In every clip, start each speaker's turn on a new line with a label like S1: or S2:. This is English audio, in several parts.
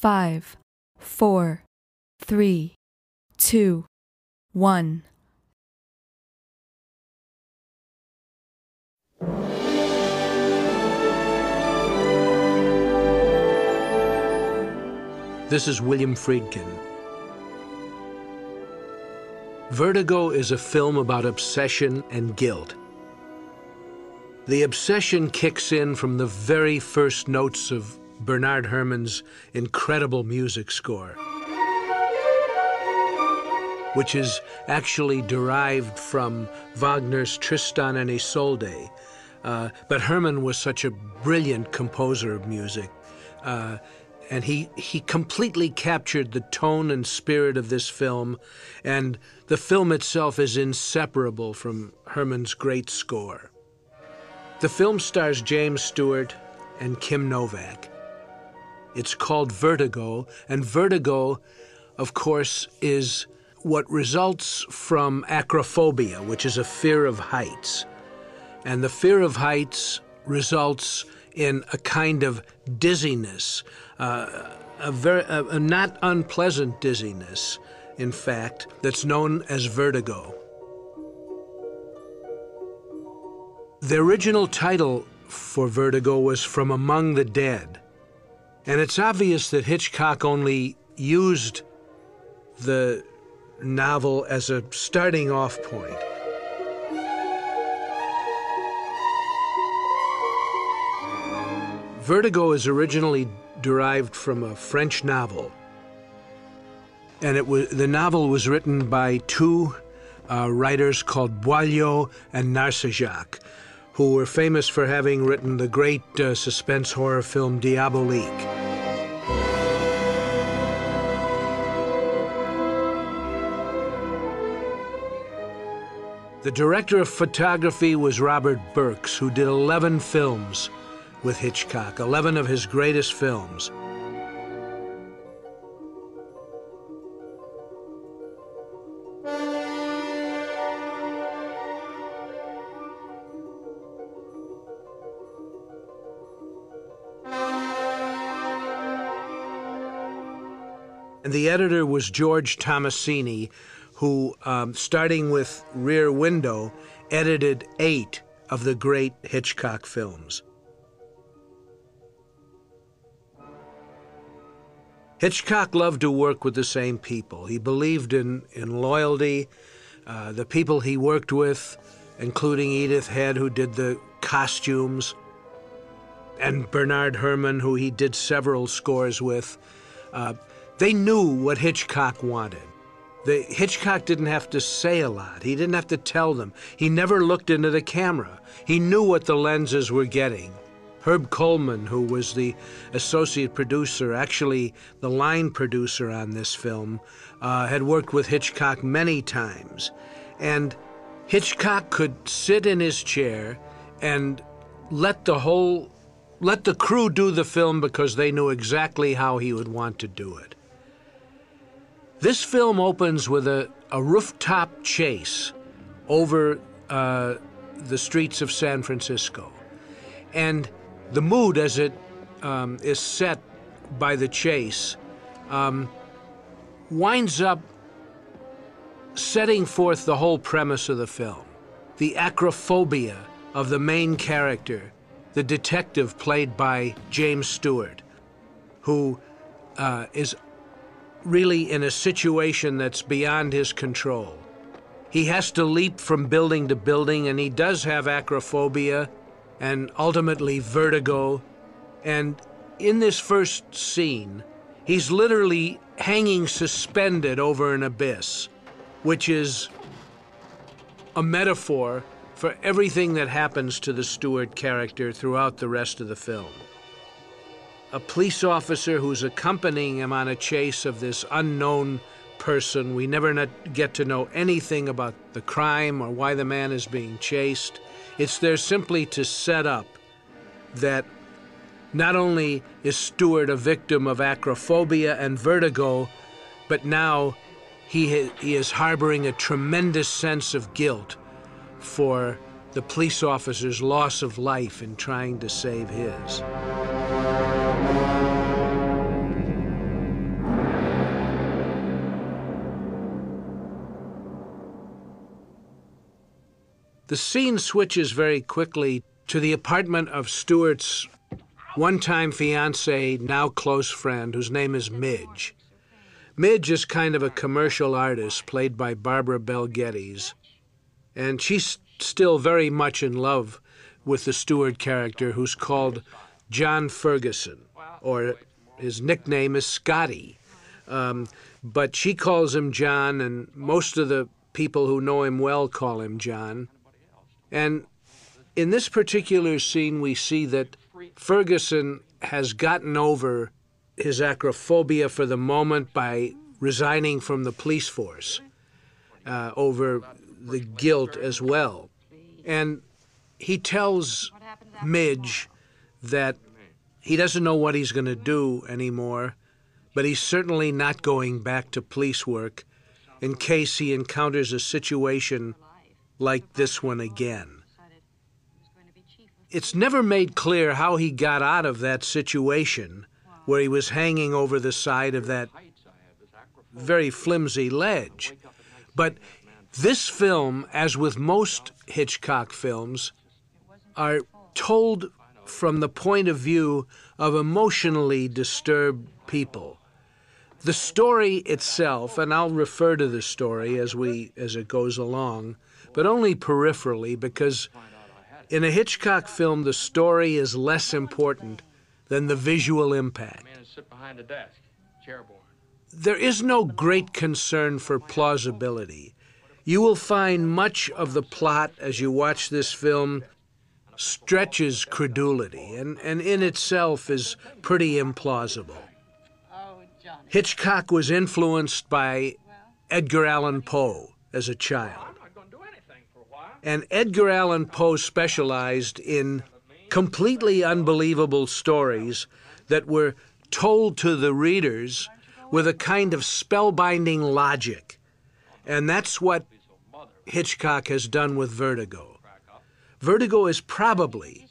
S1: five, four, three, two, one.
S2: This is William Friedkin. Vertigo is a film about obsession and guilt. The obsession kicks in from the very first notes of Bernard Herrmann's incredible music score, which is actually derived from Wagner's Tristan and Isolde. Uh, but Herrmann was such a brilliant composer of music. Uh, and he, he completely captured the tone and spirit of this film, and the film itself is inseparable from Herrmann's great score. The film stars James Stewart and Kim Novak. It's called Vertigo, and vertigo, of course, is what results from acrophobia, which is a fear of heights. And the fear of heights results in a kind of dizziness, uh, a, very, a, a not unpleasant dizziness, in fact, that's known as vertigo. The original title for Vertigo was From Among the Dead. And it's obvious that Hitchcock only used the novel as a starting off point. Vertigo is originally derived from a French novel. And it was, the novel was written by two uh, writers called Boileau and Narcejac, who were famous for having written the great uh, suspense horror film Diabolique. The director of photography was Robert Burks, who did 11 films with Hitchcock, 11 of his greatest films. The editor was George Tomasini, who, um, starting with Rear Window, edited eight of the great Hitchcock films. Hitchcock loved to work with the same people. He believed in, in loyalty. Uh, the people he worked with, including Edith Head, who did the costumes, and Bernard Herrmann, who he did several scores with, uh, they knew what Hitchcock wanted. The, Hitchcock didn't have to say a lot. He didn't have to tell them. He never looked into the camera. He knew what the lenses were getting. Herb Coleman, who was the associate producer, actually the line producer on this film, uh, had worked with Hitchcock many times. And Hitchcock could sit in his chair and let the whole let the crew do the film because they knew exactly how he would want to do it. This film opens with a, a rooftop chase over uh, the streets of San Francisco. And the mood as it um, is set by the chase um, winds up setting forth the whole premise of the film the acrophobia of the main character, the detective played by James Stewart, who uh, is really in a situation that's beyond his control. He has to leap from building to building, and he does have acrophobia and ultimately vertigo. And in this first scene, he's literally hanging suspended over an abyss, which is a metaphor for everything that happens to the Stewart character throughout the rest of the film. A police officer who's accompanying him on a chase of this unknown person. We never get to know anything about the crime or why the man is being chased. It's there simply to set up that not only is Stewart a victim of acrophobia and vertigo, but now he, he is harboring a tremendous sense of guilt for the police officer's loss of life in trying to save his. The scene switches very quickly to the apartment of Stewart's one time fiance, now close friend, whose name is Midge. Midge is kind of a commercial artist played by Barbara Bel Geddes, and she's still very much in love with the Stewart character who's called John Ferguson, or his nickname is Scotty. Um, but she calls him John, and most of the people who know him well call him John. And in this particular scene, we see that Ferguson has gotten over his acrophobia for the moment by resigning from the police force uh, over the guilt as well. And he tells Midge that he doesn't know what he's going to do anymore, but he's certainly not going back to police work in case he encounters a situation like this one again. It's never made clear how he got out of that situation where he was hanging over the side of that very flimsy ledge. But this film, as with most Hitchcock films, are told from the point of view of emotionally disturbed people. The story itself, and I'll refer to the story as we as it goes along, but only peripherally because in a Hitchcock film the story is less important than the visual impact. There is no great concern for plausibility. You will find much of the plot as you watch this film stretches credulity and, and in itself is pretty implausible. Hitchcock was influenced by Edgar Allan Poe as a child. And Edgar Allan Poe specialized in completely unbelievable stories that were told to the readers with a kind of spellbinding logic. And that's what Hitchcock has done with Vertigo. Vertigo is probably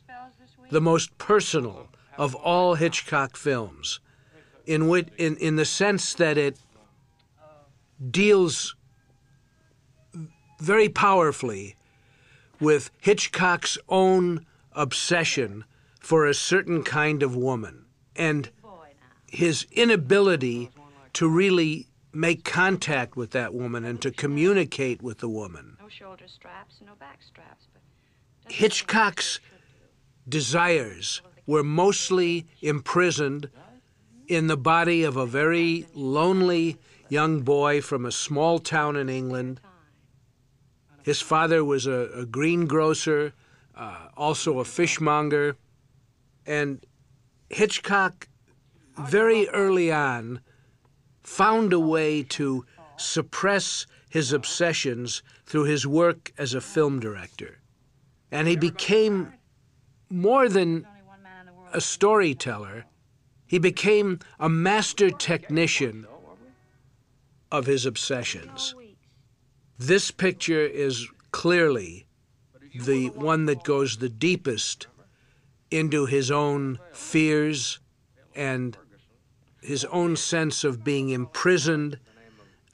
S2: the most personal of all Hitchcock films, in, which, in, in the sense that it deals very powerfully with Hitchcock's own obsession for a certain kind of woman and his inability to really make contact with that woman and to communicate with the woman. No shoulder straps, no back straps. Hitchcock's desires were mostly imprisoned in the body of a very lonely young boy from a small town in England. His father was a, a greengrocer, uh, also a fishmonger, and Hitchcock very early on found a way to suppress his obsessions through his work as a film director. And he became more than a storyteller, he became a master technician of his obsessions. This picture is clearly the one that goes the deepest into his own fears and his own sense of being imprisoned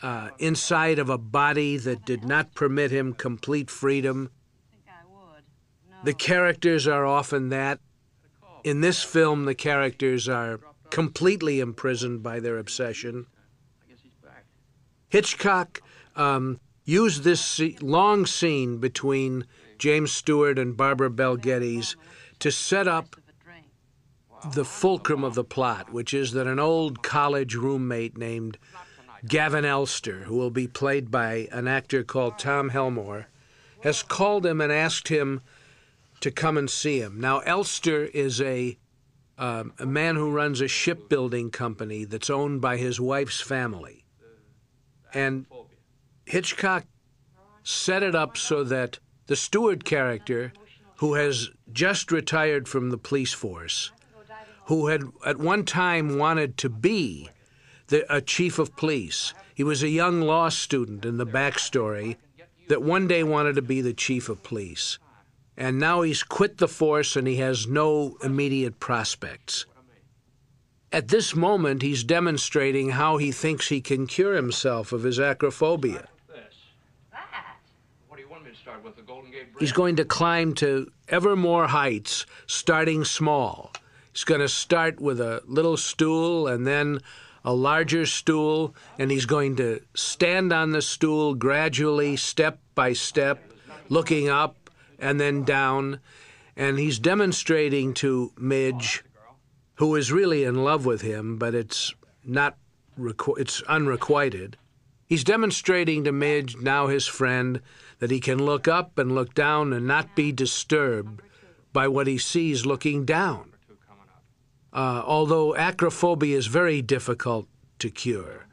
S2: uh, inside of a body that did not permit him complete freedom. The characters are often that. In this film, the characters are completely imprisoned by their obsession. Hitchcock um, used this long scene between James Stewart and Barbara Bel Geddes to set up the fulcrum of the plot, which is that an old college roommate named Gavin Elster, who will be played by an actor called Tom Helmore, has called him and asked him to come and see him. Now, Elster is a um, a man who runs a shipbuilding company that's owned by his wife's family. And Hitchcock set it up so that the Stewart character, who has just retired from the police force, who had at one time wanted to be the, a chief of police. He was a young law student in the backstory that one day wanted to be the chief of police. And now he's quit the force and he has no immediate prospects. At this moment, he's demonstrating how he thinks he can cure himself of his acrophobia. He's going to climb to ever more heights, starting small. He's going to start with a little stool and then a larger stool, and he's going to stand on the stool gradually, step by step, looking up and then down. And he's demonstrating to Midge, who is really in love with him, but it's not it's unrequited. He's demonstrating to Midge, now his friend, that he can look up and look down and not be disturbed by what he sees looking down. Uh, although acrophobia is very difficult to cure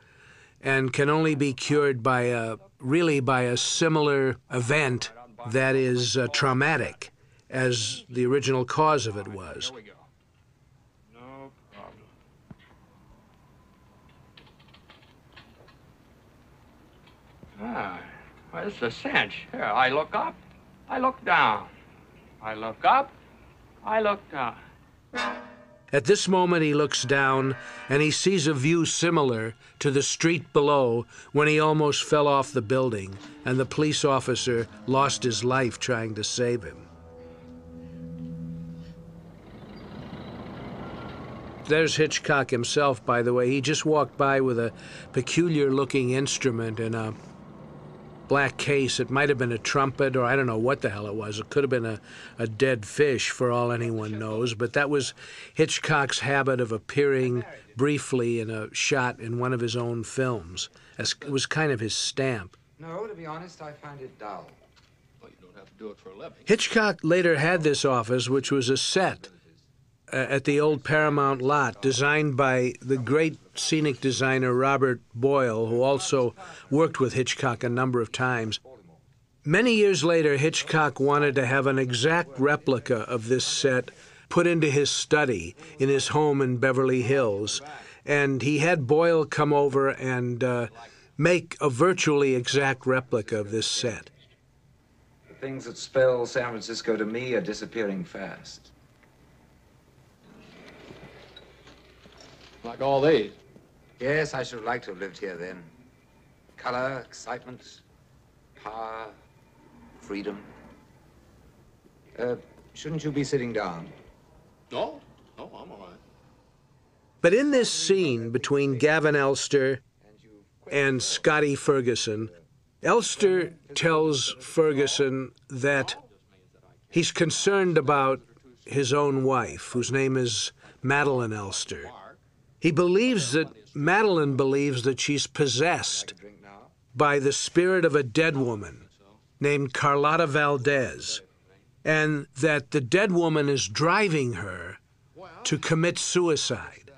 S2: and can only be cured by a really by a similar event that is uh, traumatic as the original cause of it was.
S3: Ah, well, it's a cinch. Here, I look up, I look down. I look up, I look down.
S2: At this moment, he looks down and he sees a view similar to the street below when he almost fell off the building and the police officer lost his life trying to save him. There's Hitchcock himself, by the way. He just walked by with a peculiar looking instrument in a black case. It might have been a trumpet, or I don't know what the hell it was. It could have been a, a dead fish, for all anyone knows. But that was Hitchcock's habit of appearing briefly in a shot in one of his own films. It was kind of his stamp.
S4: No, to be honest, I find it dull.
S3: Well, you don't have to do it for a living.
S2: Hitchcock later had this office, which was a set at the old Paramount lot, designed by the great scenic designer Robert Boyle, who also worked with Hitchcock a number of times. Many years later, Hitchcock wanted to have an exact replica of this set put into his study in his home in Beverly Hills. And he had Boyle come over and uh, make a virtually exact replica of this set.
S4: The things that spell San Francisco to me are disappearing fast.
S3: Like all these.
S4: Yes, I should have liked to have lived here then. Color, excitement, power, freedom. Uh, shouldn't you be sitting down?
S3: No, no, I'm all right.
S2: But in this scene between Gavin Elster and Scotty Ferguson, Elster tells Ferguson that he's concerned about his own wife, whose name is Madeline Elster. He believes that Madeline believes that she's possessed by the spirit of a dead woman named Carlotta Valdez, and that the dead woman is driving her to commit suicide.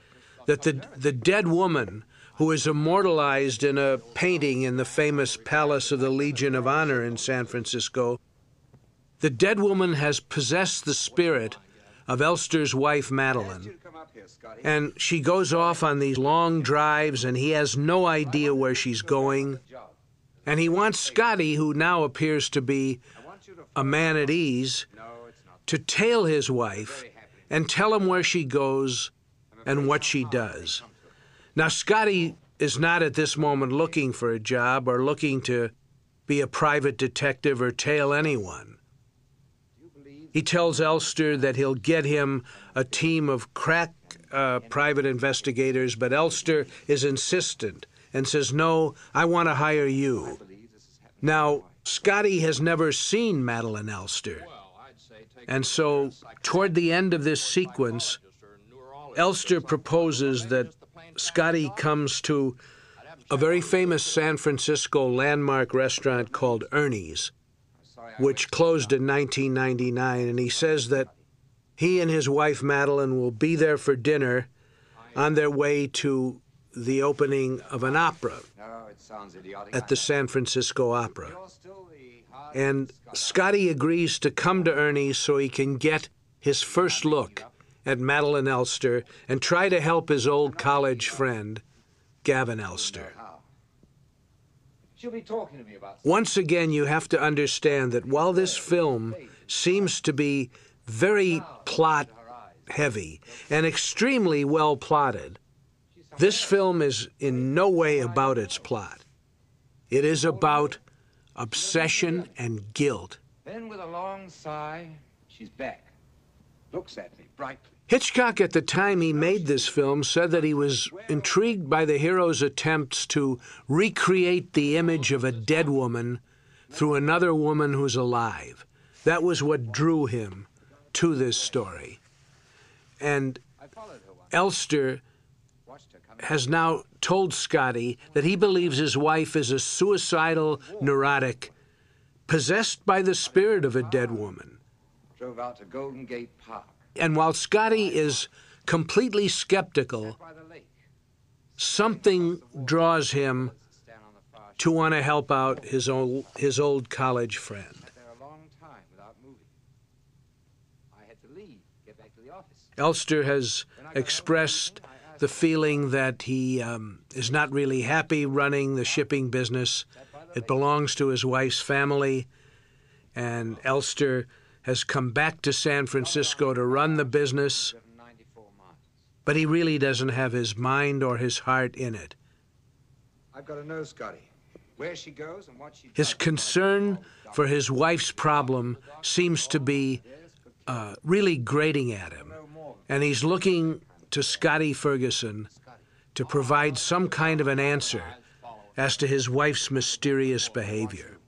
S2: That the, the dead woman, who is immortalized in a painting in the famous Palace of the Legion of Honor in San Francisco, the dead woman has possessed the spirit of Elster's wife, Madeline. And she goes off on these long drives, and he has no idea where she's going. And he wants Scotty, who now appears to be a man at ease, to tail his wife and tell him where she goes and what she does. Now, Scotty is not at this moment looking for a job or looking to be a private detective or tail anyone. He tells Elster that he'll get him a team of crack uh, private investigators, but Elster is insistent and says, No, I want to hire you. Now, Scotty has never seen Madeline Elster. And so, toward the end of this sequence, Elster proposes that Scotty comes to a very famous San Francisco landmark restaurant called Ernie's, which closed in 1999. And he says that he and his wife Madeline will be there for dinner on their way to the opening of an opera
S4: No, it sounds idiotic.
S2: at the San Francisco Opera.
S4: You're still the hard-
S2: And Scotty agrees to come to Ernie so he can get his first look at Madeline Elster and try to help his old college friend, Gavin Elster.
S4: She'll be talking to me about.
S2: Once again, you have to understand that while this film seems to be very plot heavy and extremely well plotted, this film is in no way about its plot. It is about obsession, and guilt.
S4: Then, with a long sigh, she's back. Looks at me brightly.
S2: Hitchcock, at the time he made this film, said that he was intrigued by the hero's attempts to recreate the image of a dead woman through another woman who's alive. That was what drew him to this story. And
S4: I followed her once,
S2: Elster
S4: watched her come
S2: has now told Scotty that he believes his wife is a suicidal neurotic possessed by the spirit of a dead woman.
S4: drove out to Golden Gate Park,
S2: And while Scotty is completely skeptical,
S4: by the lake.
S2: something draws him
S4: Down on the far
S2: to want to help out his old, his old college friend.
S4: Sat there a long time without moving. I had to leave, get back to the office.
S2: Elster has expressed the feeling that he um, is not really happy running the shipping business. It belongs to his wife's family, and Elster has come back to San Francisco to run the business,
S4: Driven 94 miles.
S2: but he really doesn't have his mind or his heart in it.
S4: I've got to know, Scotty, where she goes and what she
S2: His concern for his wife's problem seems to be uh, really grating at him. And he's looking to Scotty Ferguson to provide some kind of an answer as to his wife's mysterious behavior.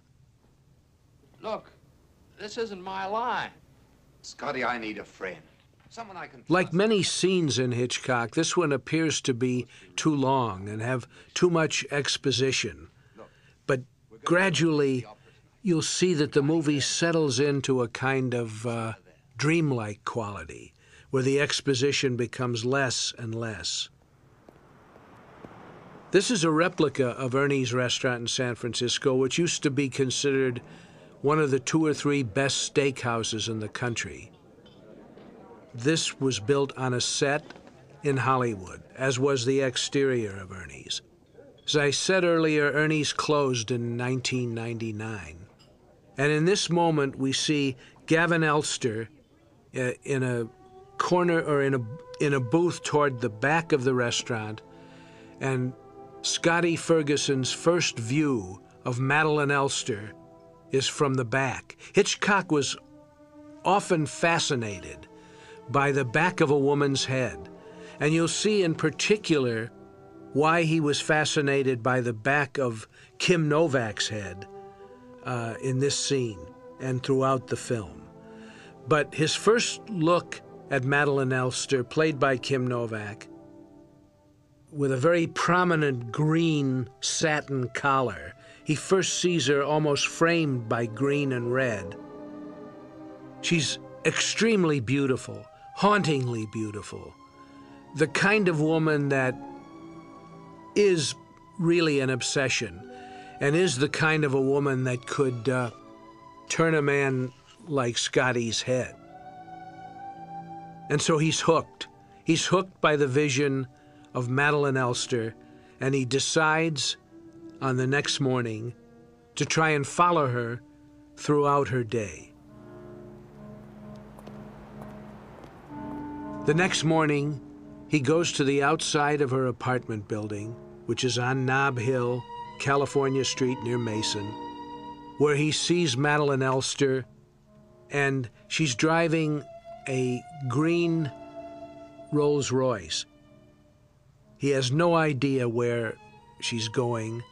S3: Look, this isn't my line.
S4: Scotty, I need a friend. Someone I can
S2: Like many scenes in Hitchcock, this one appears to be too long and have too much exposition. But gradually, you'll see that the movie settles into a kind of uh, dreamlike quality, where the exposition becomes less and less. This is a replica of Ernie's restaurant in San Francisco, which used to be considered one of the two or three best steakhouses in the country. This was built on a set in Hollywood, as was the exterior of Ernie's. As I said earlier, Ernie's closed in 1999. And in this moment, we see Gavin Elster in a corner or in a, in a booth toward the back of the restaurant, and Scotty Ferguson's first view of Madeline Elster is from the back. Hitchcock was often fascinated by the back of a woman's head. And you'll see in particular why he was fascinated by the back of Kim Novak's head uh, in this scene and throughout the film. But his first look at Madeline Elster, played by Kim Novak, with a very prominent green satin collar, he first sees her almost framed by green and red. She's extremely beautiful, hauntingly beautiful. The kind of woman that is really an obsession and is the kind of a woman that could uh, turn a man like Scotty's head. And so he's hooked. He's hooked by the vision of Madeline Elster, and he decides on the next morning to try and follow her throughout her day. The next morning, he goes to the outside of her apartment building, which is on Nob Hill, California Street near Mason, where he sees Madeline Elster, and she's driving a green Rolls Royce. He has no idea where she's going.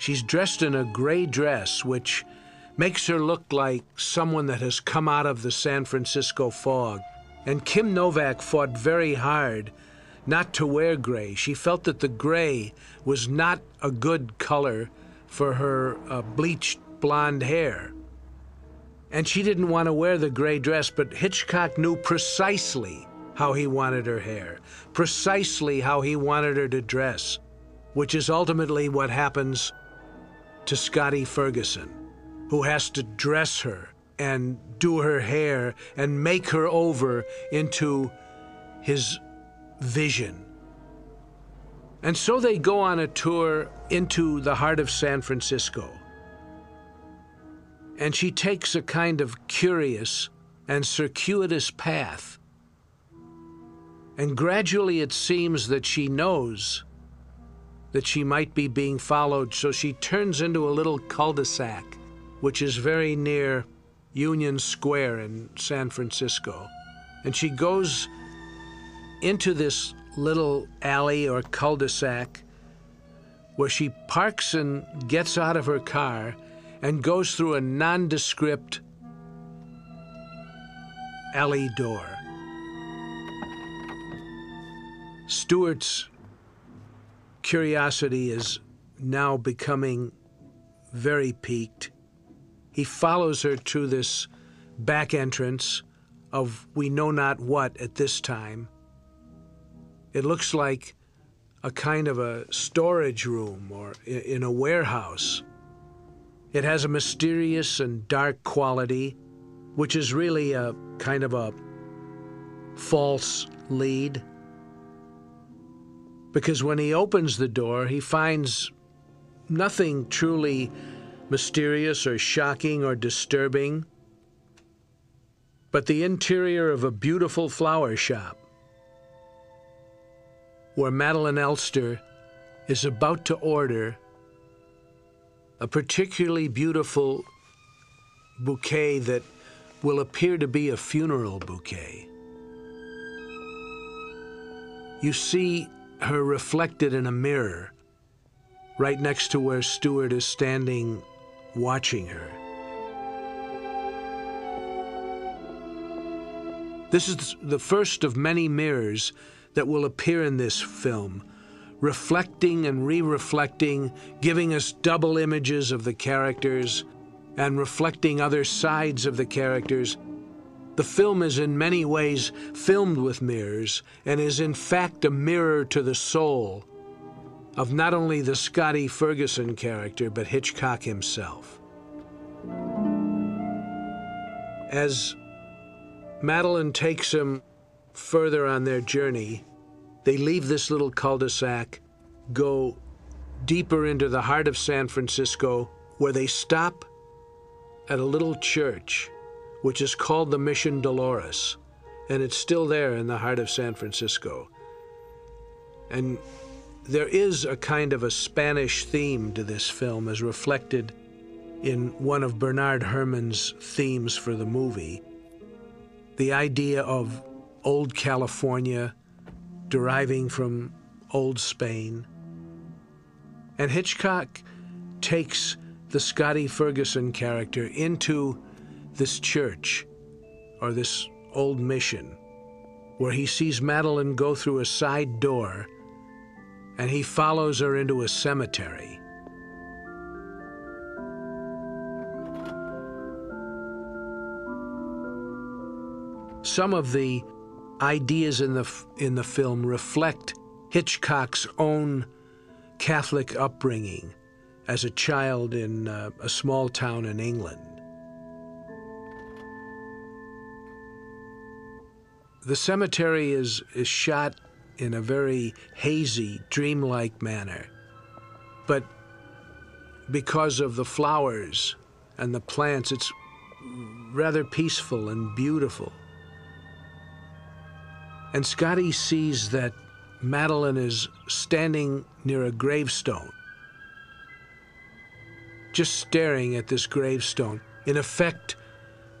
S2: She's dressed in a gray dress, which makes her look like someone that has come out of the San Francisco fog. And Kim Novak fought very hard not to wear gray. She felt that the gray was not a good color for her uh, bleached blonde hair. And she didn't want to wear the gray dress, but Hitchcock knew precisely how he wanted her hair, precisely how he wanted her to dress, which is ultimately what happens to Scotty Ferguson, who has to dress her and do her hair and make her over into his vision. And so they go on a tour into the heart of San Francisco. And she takes a kind of curious and circuitous path. And gradually it seems that she knows that she might be being followed, so she turns into a little cul de sac which is very near Union Square in San Francisco. And she goes into this little alley or cul de sac where she parks and gets out of her car and goes through a nondescript alley door. Stewart's curiosity is now becoming very piqued. He follows her to this back entrance of we know not what at this time. It looks like a kind of a storage room or in a warehouse. It has a mysterious and dark quality, which is really a kind of a false lead. Because when he opens the door, he finds nothing truly mysterious or shocking or disturbing, but the interior of a beautiful flower shop where Madeleine Elster is about to order a particularly beautiful bouquet that will appear to be a funeral bouquet. You see her reflected in a mirror right next to where Stewart is standing watching her. This is the first of many mirrors that will appear in this film, reflecting and re reflecting, giving us double images of the characters and reflecting other sides of the characters. The film is in many ways filmed with mirrors and is in fact a mirror to the soul of not only the Scotty Ferguson character, but Hitchcock himself. As Madeleine takes him further on their journey, they leave this little cul de sac, go deeper into the heart of San Francisco, where they stop at a little church, which is called the Mission Dolores, and it's still there in the heart of San Francisco. And there is a kind of a Spanish theme to this film, as reflected in one of Bernard Herrmann's themes for the movie. The idea of old California deriving from old Spain. And Hitchcock takes the Scotty Ferguson character into this church or this old mission where he sees Madeleine go through a side door and he follows her into a cemetery. Some of the ideas in the, in the film reflect Hitchcock's own Catholic upbringing as a child in uh, a small town in England. The cemetery is, is shot in a very hazy, dreamlike manner. But because of the flowers and the plants, it's rather peaceful and beautiful. And Scotty sees that Madeline is standing near a gravestone, just staring at this gravestone, in effect,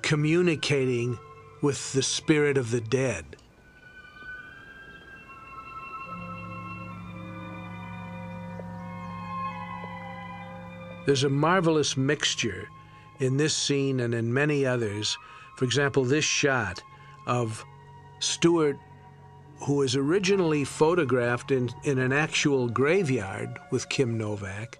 S2: communicating with the spirit of the dead. There's a marvelous mixture in this scene and in many others. For example, this shot of Stewart, who is originally photographed in, in an actual graveyard with Kim Novak,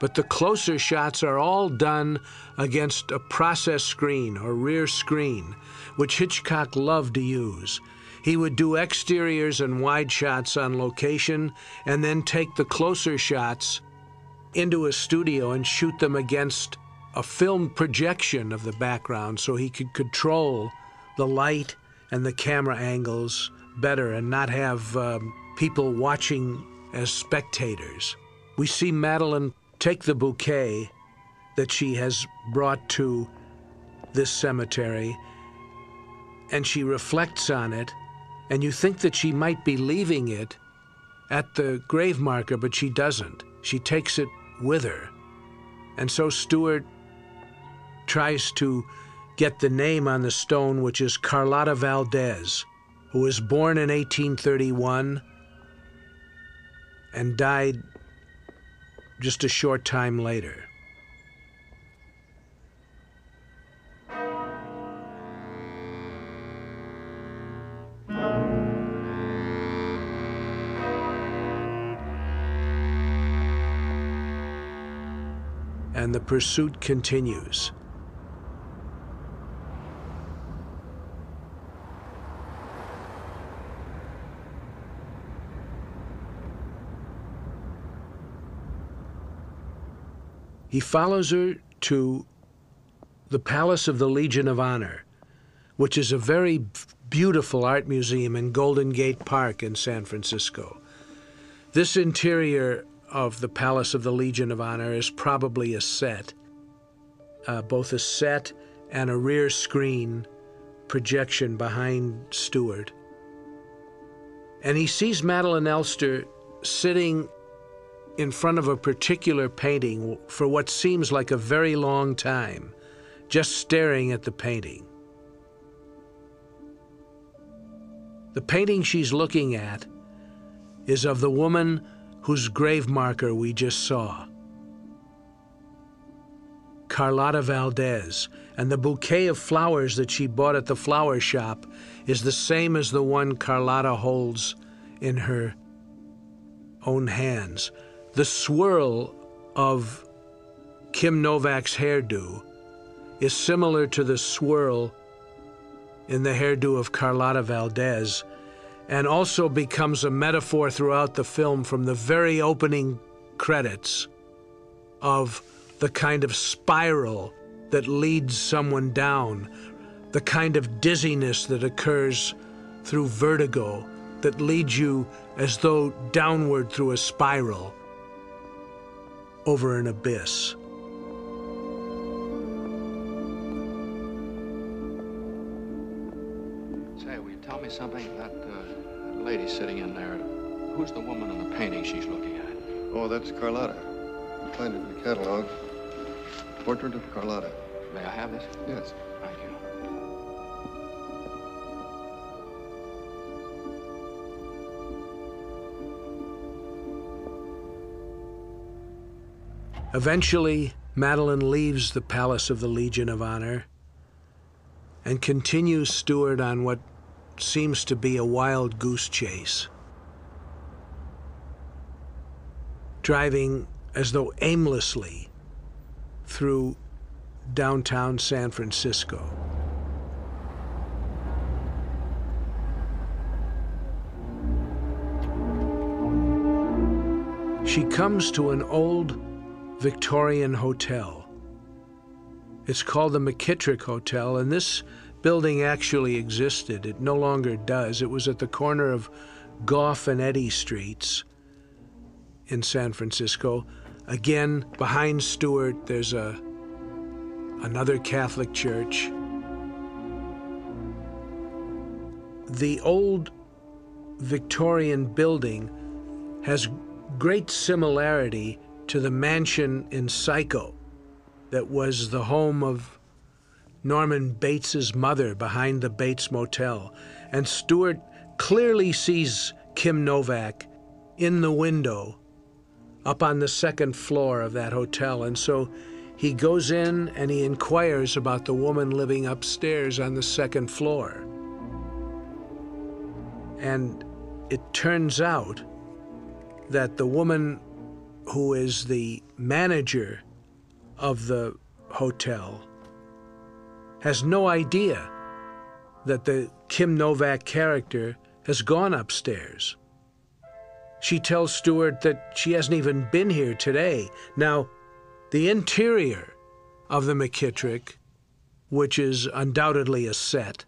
S2: but the closer shots are all done against a process screen or rear screen, which Hitchcock loved to use. He would do exteriors and wide shots on location and then take the closer shots into a studio and shoot them against a film projection of the background so he could control the light and the camera angles better and not have um, people watching as spectators. We see Madeleine take the bouquet that she has brought to this cemetery and she reflects on it, and you think that she might be leaving it at the grave marker, but she doesn't. She takes it with her. And so Stewart tries to get the name on the stone, which is Carlotta Valdez, who was born in 1831 and died just a short time later. And the pursuit continues. He follows her to the Palace of the Legion of Honor, which is a very beautiful art museum in Golden Gate Park in San Francisco. This interior of the Palace of the Legion of Honor is probably a set, uh, both a set and a rear screen projection behind Stewart. And he sees Madeleine Elster sitting in front of a particular painting for what seems like a very long time, just staring at the painting. The painting she's looking at is of the woman whose grave marker we just saw. Carlotta Valdez, and the bouquet of flowers that she bought at the flower shop is the same as the one Carlotta holds in her own hands. The swirl of Kim Novak's hairdo is similar to the swirl in the hairdo of Carlotta Valdez and also becomes a metaphor throughout the film from the very opening credits of the kind of spiral that leads someone down, the kind of dizziness that occurs through vertigo that leads you as though downward through a spiral over an abyss.
S3: Say, will you tell me something? That, uh, that lady sitting in there, who's the woman in the painting she's looking at?
S5: Oh, that's Carlotta. You find it in the catalog. Portrait of Carlotta.
S3: May I have this?
S5: Yes.
S2: Eventually, Madeleine leaves the Palace of the Legion of Honor and continues Stewart on what seems to be a wild goose chase. Driving as though aimlessly through downtown San Francisco. She comes to an old Victorian hotel. It's called the McKittrick Hotel, and this building actually existed. It no longer does. It was at the corner of Gough and Eddy Streets in San Francisco. Again, behind Stewart, there's a another Catholic church. The old Victorian building has great similarity to the mansion in Psycho that was the home of Norman Bates's mother behind the Bates Motel. And Stewart clearly sees Kim Novak in the window up on the second floor of that hotel. And so he goes in and he inquires about the woman living upstairs on the second floor. And it turns out that the woman who is the manager of the hotel has no idea that the Kim Novak character has gone upstairs. She tells Stewart that she hasn't even been here today. Now, the interior of the McKittrick, which is undoubtedly a set,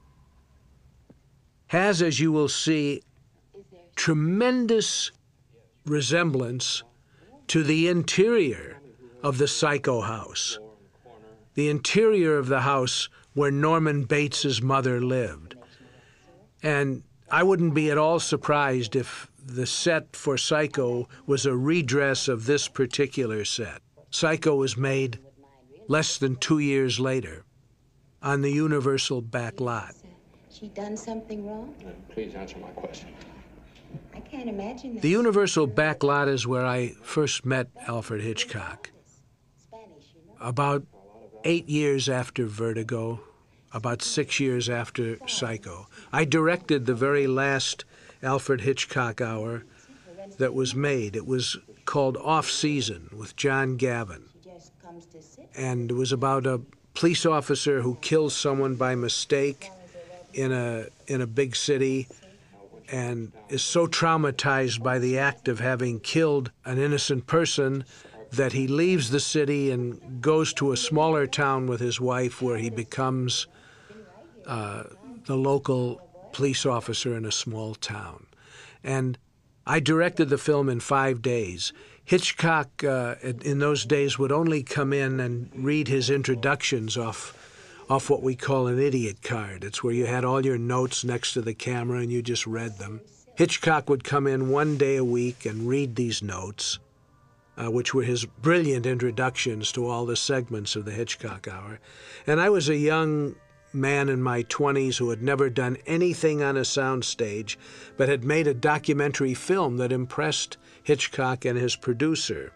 S2: has, as you will see, tremendous resemblance to the interior of the Psycho house, the interior of the house where Norman Bates's mother lived. And I wouldn't be at all surprised if the set for Psycho was a redress of this particular set. Psycho was made less than two years later on the Universal back lot.
S6: She done something wrong?
S3: Please answer my question.
S6: I can't imagine that.
S2: The Universal back lot is where I first met Alfred Hitchcock.
S6: Spanish, you know.
S2: About eight years after Vertigo, about six years after Psycho, I directed the very last Alfred Hitchcock hour that was made. It was called Off Season with John Gavin.
S6: She just comes to sit.
S2: and it was about a police officer who kills someone by mistake in a in a big city and is so traumatized by the act of having killed an innocent person that he leaves the city and goes to a smaller town with his wife where he becomes uh, the local police officer in a small town and I directed the film in five days. Hitchcock, uh, in in those days, would only come in and read his introductions off, off what we call an idiot card. It's where you had all your notes next to the camera and you just read them. Hitchcock would come in one day a week and read these notes, uh, which were his brilliant introductions to all the segments of the Hitchcock Hour. And I was a young man in my 20s who had never done anything on a soundstage, but had made a documentary film that impressed Hitchcock and his producer.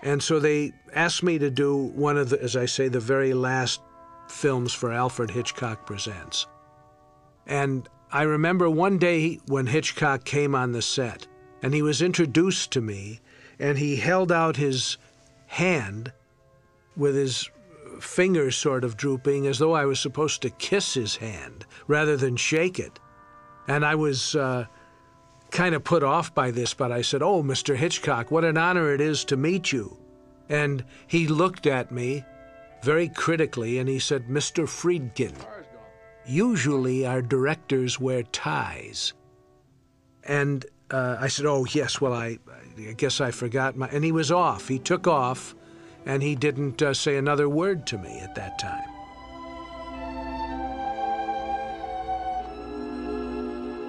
S2: And so they asked me to do one of the, as I say, the very last films for Alfred Hitchcock Presents. And I remember one day when Hitchcock came on the set, and he was introduced to me, and he held out his hand with his fingers sort of drooping as though I was supposed to kiss his hand rather than shake it. And I was uh, kind of put off by this, but I said, Oh, Mr. Hitchcock, what an honor it is to meet you. And he looked at me very critically and he said, Mr. Friedkin, usually our directors wear ties. And uh, I said, Oh, yes, well, I, I guess I forgot my. And he was off. He took off and he didn't uh, say another word to me at that time.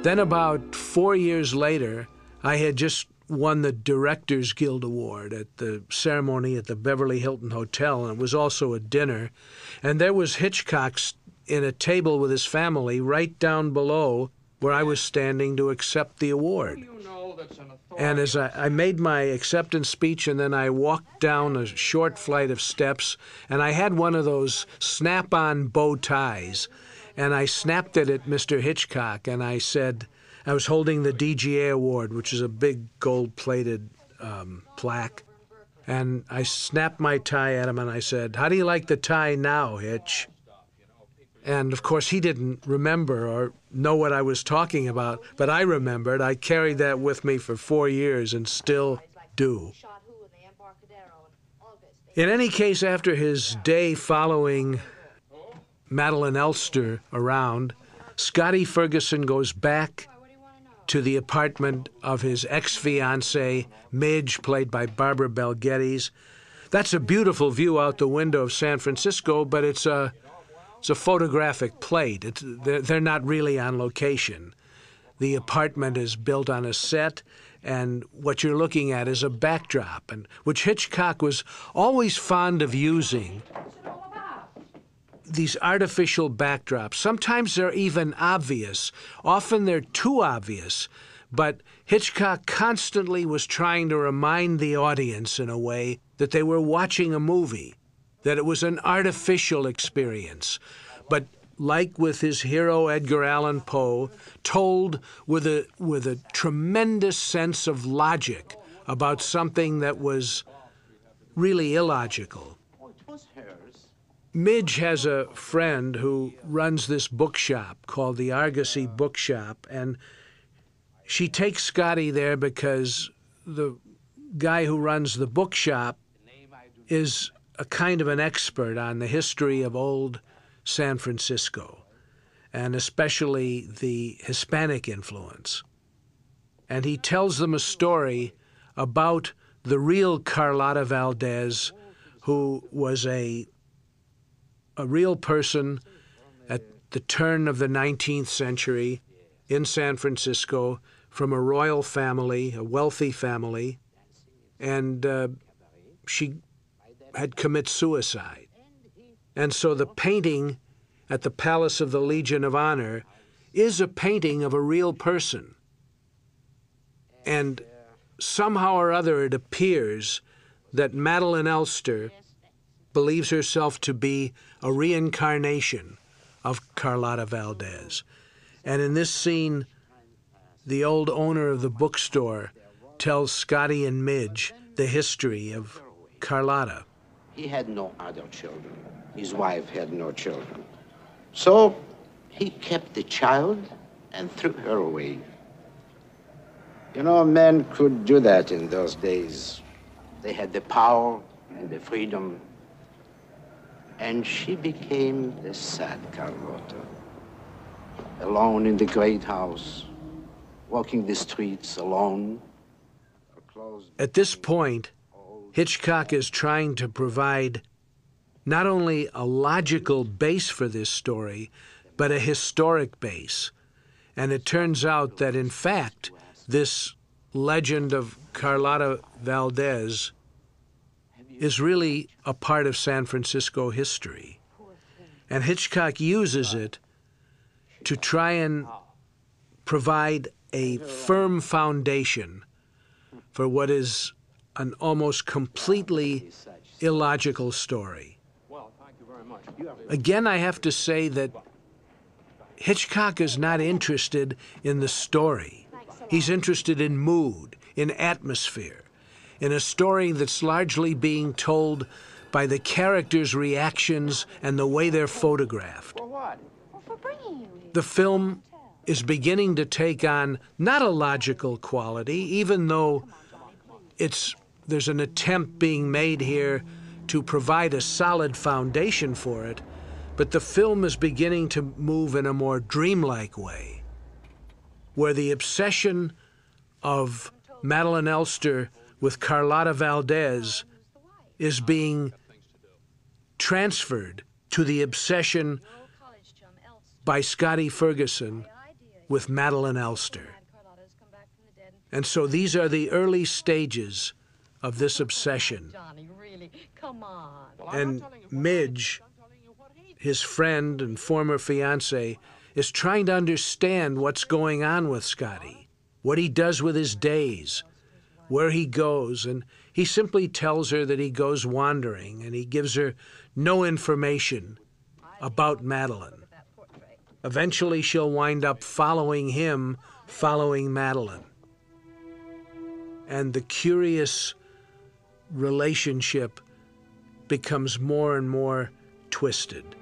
S2: Then, about four years later, I had just won the Directors Guild Award at the ceremony at the Beverly Hilton Hotel, and it was also a dinner. And there was Hitchcock in a table with his family right down below where I was standing to accept the award.
S3: You know an.
S2: And as I, I made my acceptance speech, and then I walked down a short flight of steps, and I had one of those snap on bow ties, and I snapped it at Mr. Hitchcock, and I said, I was holding the DGA award, which is a big gold plated um, plaque, and I snapped my tie at him, and I said, How do you like the tie now, Hitch? And of course, he didn't remember or know what I was talking about, but I remembered. I carried that with me for four years and still do. In any case, after his day following Madeleine Elster around, Scotty Ferguson goes back to the apartment of his ex fiancee, Midge, played by Barbara Bel Geddes. That's a beautiful view out the window of San Francisco, but it's a it's a photographic plate. It's, they're, they're not really on location. The apartment is built on a set, and what you're looking at is a backdrop, and which Hitchcock was always fond of using. These artificial backdrops. Sometimes they're even obvious. Often they're too obvious. But Hitchcock constantly was trying to remind the audience, in a way, that they were watching a movie that it was an artificial experience. But like with his hero Edgar Allan Poe, told with a with a tremendous sense of logic about something that was really illogical. Midge has a friend who runs this bookshop called the Argosy Bookshop, and she takes Scotty there because the guy who runs the bookshop is a kind of an expert on the history of old San Francisco, and especially the Hispanic influence. And he tells them a story about the real Carlotta Valdez, who was a, a real person at the turn of the 19th century in San Francisco from a royal family, a wealthy family, and uh, she had commit suicide. And so the painting at the Palace of the Legion of Honor is a painting of a real person. And somehow or other it appears that Madeleine Elster believes herself to be a reincarnation of Carlotta Valdez. And in this scene, the old owner of the bookstore tells Scotty and Midge the history of Carlotta.
S7: He had no other children. His wife had no children. So he kept the child and threw her away. You know, men could do that in those days. They had the power and the freedom. And she became the sad Carlotta. Alone in the great house, walking the streets alone.
S2: At this point, Hitchcock is trying to provide not only a logical base for this story, but a historic base. And it turns out that, in fact, this legend of Carlotta Valdez is really a part of San Francisco history. And Hitchcock uses it to try and provide a firm foundation for what is an almost completely illogical story. Again, I have to say that Hitchcock is not interested in the story. He's interested in mood, in atmosphere, in a story that's largely being told by the characters' reactions and the way they're photographed.
S3: For what?
S2: The film is beginning to take on not a logical quality, even though it's there's an attempt being made here to provide a solid foundation for it, but the film is beginning to move in a more dreamlike way, where the obsession of Madeleine Elster with Carlotta Valdez is being transferred to the obsession by Scotty Ferguson with Madeleine Elster. And so these are the early stages of this obsession.
S8: Johnny, really, come on.
S2: And Midge, his friend and former fiance, is trying to understand what's going on with Scotty, what he does with his days, where he goes, and he simply tells her that he goes wandering and he gives her no information about Madeleine. Eventually, she'll wind up following him, following Madeleine. And the curious relationship becomes more and more twisted.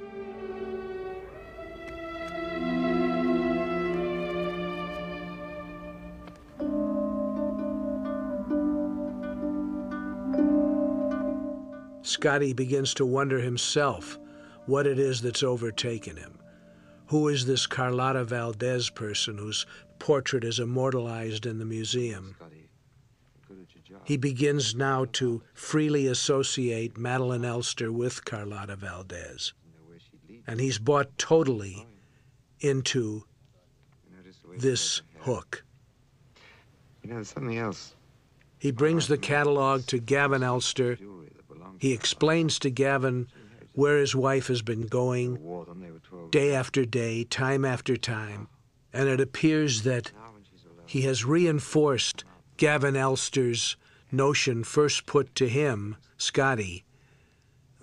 S2: Scotty begins to wonder himself what it is that's overtaken him. Who is this Carlotta Valdez person whose portrait is immortalized in the museum?
S4: Scotty, good at your job.
S2: He begins now to freely associate Madeleine Elster with Carlotta Valdez.
S4: know where she'd lead.
S2: And he's bought totally into
S4: You notice the way she
S2: this
S4: does her hair?
S2: hook.
S4: You know, there's something else.
S2: He brings the catalog to Gavin Elster.
S4: Jewelry that belongs
S2: He explains to Gavin where his wife has been going
S4: wore them. They were 12
S2: day after day, time after time. And it appears that
S4: Now when she's alone,
S2: he has reinforced Gavin Elster's notion first put to him, Scotty,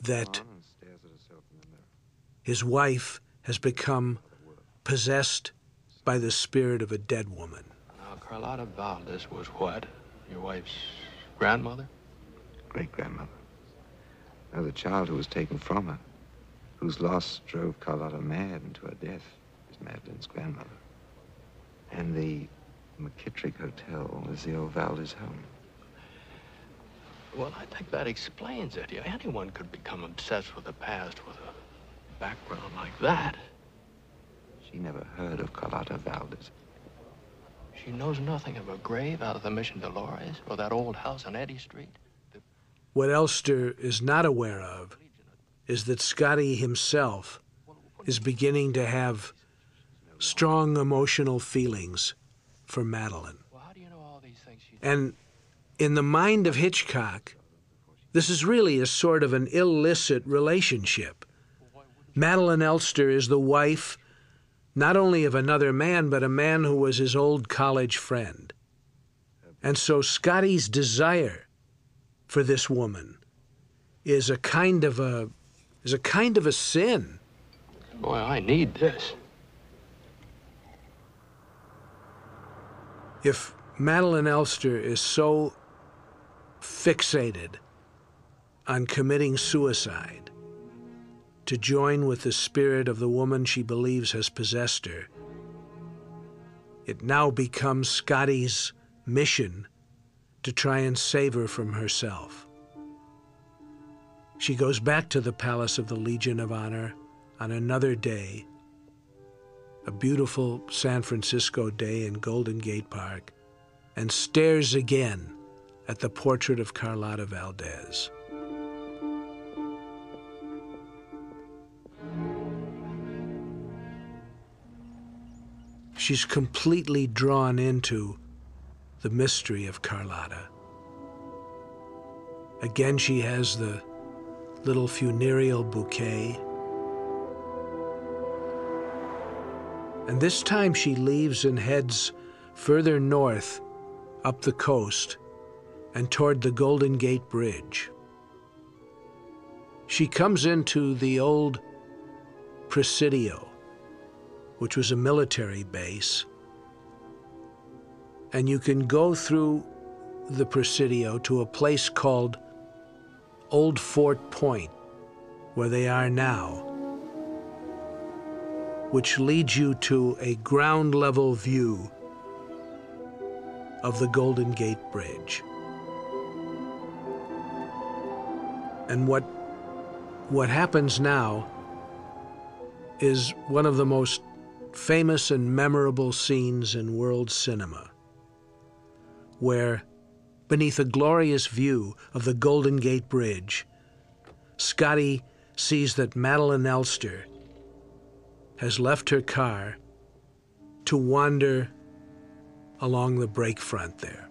S2: that
S4: on and stares at herself in the mirror.
S2: his wife has become possessed by the spirit of a dead woman.
S3: Now, Carlotta Valdez was what? Your wife's grandmother?
S4: Great grandmother. No, the child who was taken from her, whose loss drove Carlotta mad into her death, is Madeleine's grandmother. And the McKittrick Hotel is the old Valdez home.
S3: Well, I think that explains it. Anyone could become obsessed with the past with a background like that.
S4: She never heard of Carlotta Valdez.
S3: She knows nothing of a grave out of the Mission Dolores or that old house on Eddy Street.
S2: What Elster is not aware of is that Scotty himself is beginning to have strong emotional feelings for Madeleine.
S3: Well, how do you know all these things she
S2: And in the mind of Hitchcock, This is really a sort of an illicit relationship. Madeleine Elster is the wife not only of another man, but a man who was his old college friend. And so Scotty's desire for this woman is a kind of a is a kind of a sin.
S3: Boy, I need this.
S2: If Madeleine Elster is so fixated on committing suicide to join with the spirit of the woman she believes has possessed her, it now becomes Scotty's mission to try and save her from herself. She goes back to the Palace of the Legion of Honor on another day, a beautiful San Francisco day in Golden Gate Park, and stares again at the portrait of Carlotta Valdez. She's completely drawn into the mystery of Carlotta. Again, she has the little funereal bouquet. And this time she leaves and heads further north up the coast and toward the Golden Gate Bridge. She comes into the old Presidio, which was a military base, and you can go through the Presidio to a place called Old Fort Point, where they are now, which leads you to a ground level view of the Golden Gate Bridge. And what, what happens now is one of the most famous and memorable scenes in world cinema, where, beneath a glorious view of the Golden Gate Bridge, Scotty sees that Madeleine Elster has left her car to wander along the breakfront there.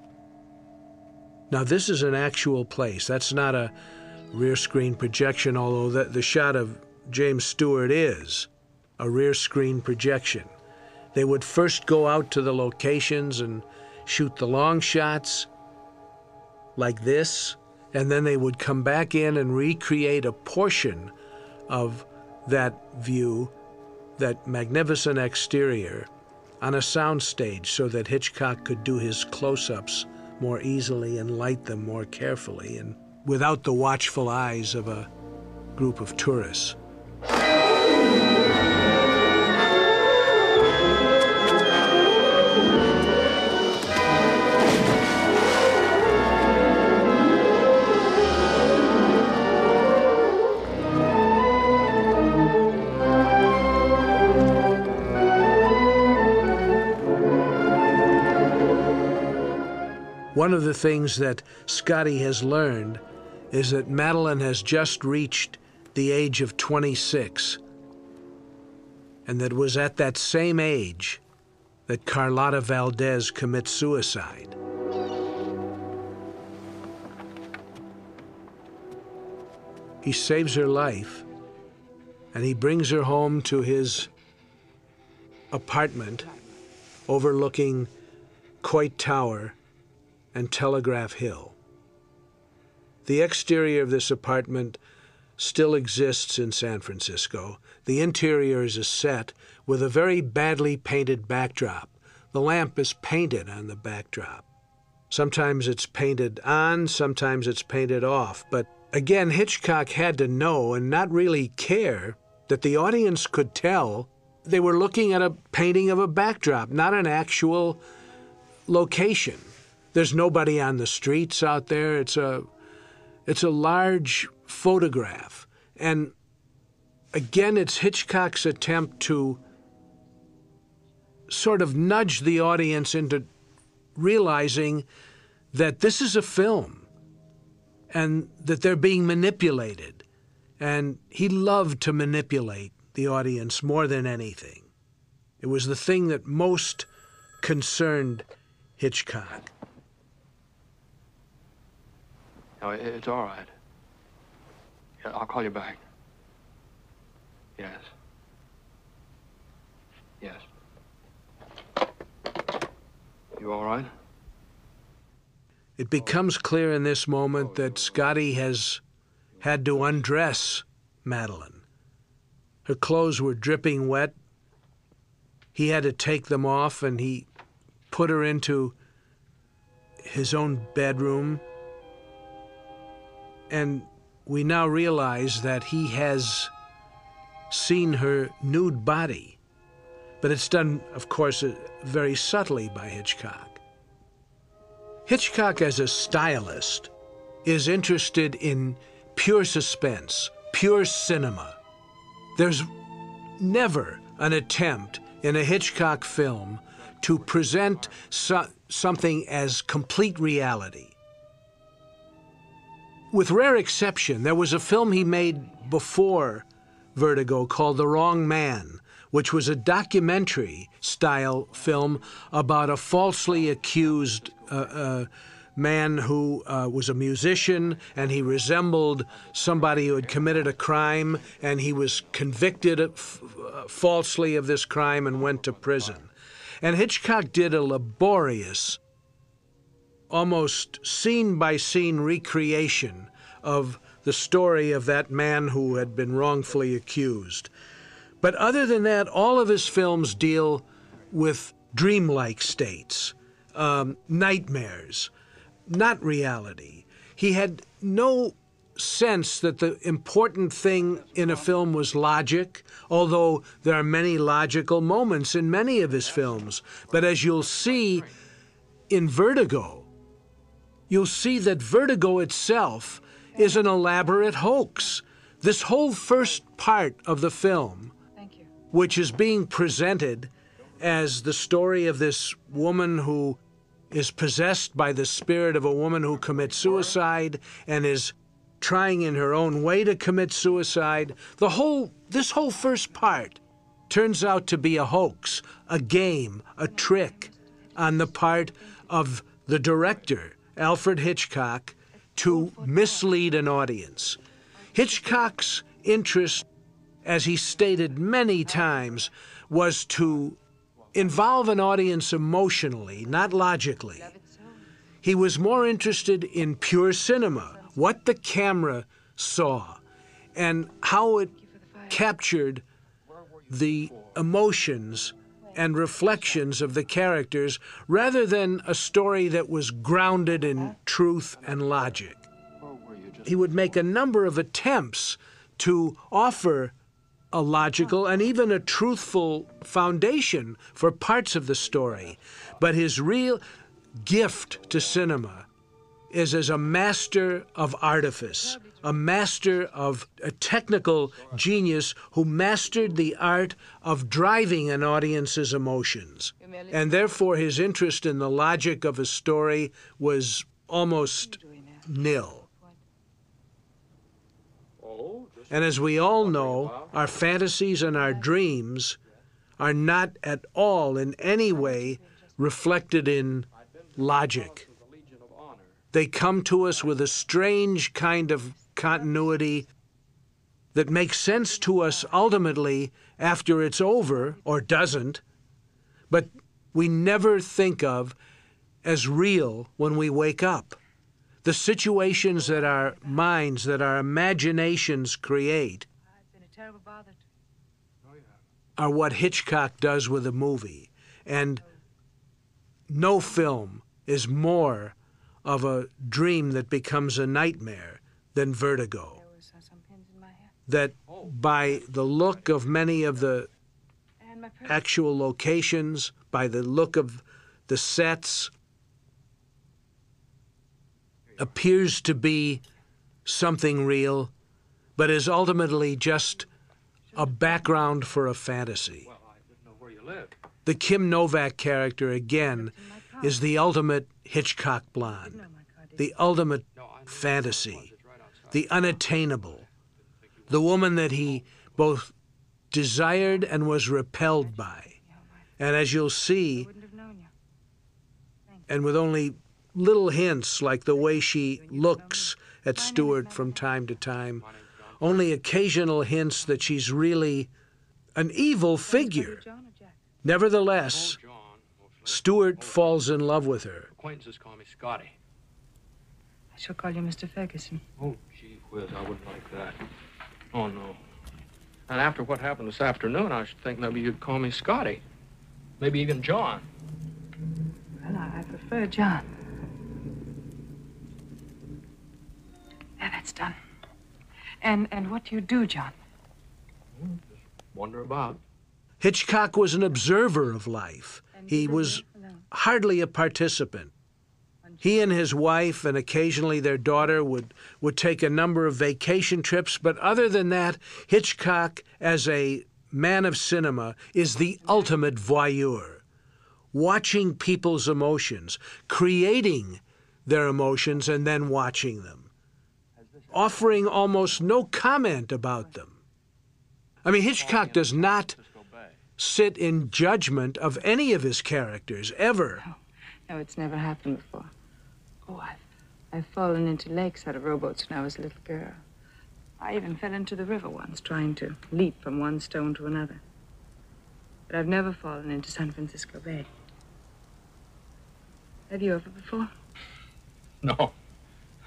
S2: Now, this is an actual place. That's not a rear screen projection, although the, the shot of James Stewart is a rear screen projection. They would first go out to the locations and shoot the long shots like this, and then they would come back in and recreate a portion of that view, that magnificent exterior, on a soundstage so that Hitchcock could do his close ups more easily and light them more carefully and without the watchful eyes of a group of tourists. One of the things that Scotty has learned is that Madeleine has just reached the age of 26, and that was at that same age that Carlotta Valdez commits suicide. He saves her life, and he brings her home to his apartment overlooking Coit Tower and Telegraph Hill. The exterior of this apartment still exists in San Francisco. The interior is a set with a very badly painted backdrop. The lamp is painted on the backdrop. Sometimes it's painted on, sometimes it's painted off. But again, Hitchcock had to know and not really care that the audience could tell they were looking at a painting of a backdrop, not an actual location. There's nobody on the streets out there. It's a it's a large photograph. And again, it's Hitchcock's attempt to sort of nudge the audience into realizing that this is a film and that they're being manipulated. And he loved to manipulate the audience more than anything. It was the thing that most concerned Hitchcock.
S3: No, it- it's all right. Yeah, I'll call you back. Yes. Yes. You all right?
S2: It becomes clear in this moment that Scotty has had to undress Madeleine. Her clothes were dripping wet. He had to take them off and he put her into his own bedroom. And we now realize that he has seen her nude body. But it's done, of course, uh, very subtly by Hitchcock. Hitchcock, as a stylist, is interested in pure suspense, pure cinema. There's never an attempt in a Hitchcock film to present so- something as complete reality. With rare exception, there was a film he made before Vertigo called The Wrong Man, which was a documentary style film about a falsely accused uh, uh, man who uh, was a musician and he resembled somebody who had committed a crime and he was convicted uh, falsely of this crime and went to prison. And Hitchcock did a laborious, almost scene by scene recreation of the story of that man who had been wrongfully accused. But other than that, all of his films deal with dreamlike states, um, nightmares, not reality. He had no sense that the important thing in a film was logic, although there are many logical moments in many of his films. But as you'll see in Vertigo, you'll see that Vertigo itself is an elaborate hoax. This whole first part of the film, which is being presented as the story of this woman who is possessed by the spirit of a woman who commits suicide and is trying in her own way to commit suicide. The whole this whole first part turns out to be a hoax, a game, a trick on the part of the director, Alfred Hitchcock, to mislead an audience. Hitchcock's interest, as he stated many times, was to involve an audience emotionally, not logically. He was more interested in pure cinema, what the camera saw, and how it captured the emotions and reflections of the characters rather than a story that was grounded in truth and logic. He would make a number of attempts to offer a logical and even a truthful foundation for parts of the story. But his real gift to cinema is as a master of artifice, a master of a technical genius who mastered the art of driving an audience's emotions. And therefore, his interest in the logic of a story was almost nil. And as we all know, our fantasies and our dreams are not at all in any way reflected in logic. They come to us with a strange kind of continuity that makes sense to us ultimately after it's over or doesn't, but we never think of as real when we wake up. The situations that our minds, that our imaginations create, are what Hitchcock does with a movie. And no film is more of a dream that becomes a nightmare than Vertigo. That by the look of many of the actual locations, by the look of the sets, appears to be something real, but is ultimately just a background for a fantasy. The Kim Novak character, again, is the ultimate Hitchcock blonde, the ultimate fantasy, the unattainable, the woman that he both desired and was repelled by. And as you'll see, and with only little hints like the way she looks at Stewart from time to time, only occasional hints that she's really an evil figure. Nevertheless, Stewart falls in love with her.
S3: Acquaintances call me Scotty.
S9: I shall call you Mr. Ferguson.
S3: Oh, gee whiz, I wouldn't like that. Oh, no. And after what happened this afternoon, I should think maybe you'd call me Scotty. Maybe even John.
S9: Well, I, I prefer John. There, that's done. And and what do you do, John?
S3: Hmm, just wander about.
S2: Hitchcock was an observer of life. He was hardly a participant. He and his wife and occasionally their daughter would, would take a number of vacation trips, but other than that, Hitchcock, as a man of cinema, is the ultimate voyeur. Watching people's emotions, creating their emotions, and then watching them, offering almost no comment about them. I mean, Hitchcock does not sit in judgment of any of his characters, ever.
S9: No, it's never happened before. Oh, I've, I've fallen into lakes out of rowboats when I was a little girl. I even fell into the river once trying to leap from one stone to another. But I've never fallen into San Francisco Bay. Have you ever before?
S3: No.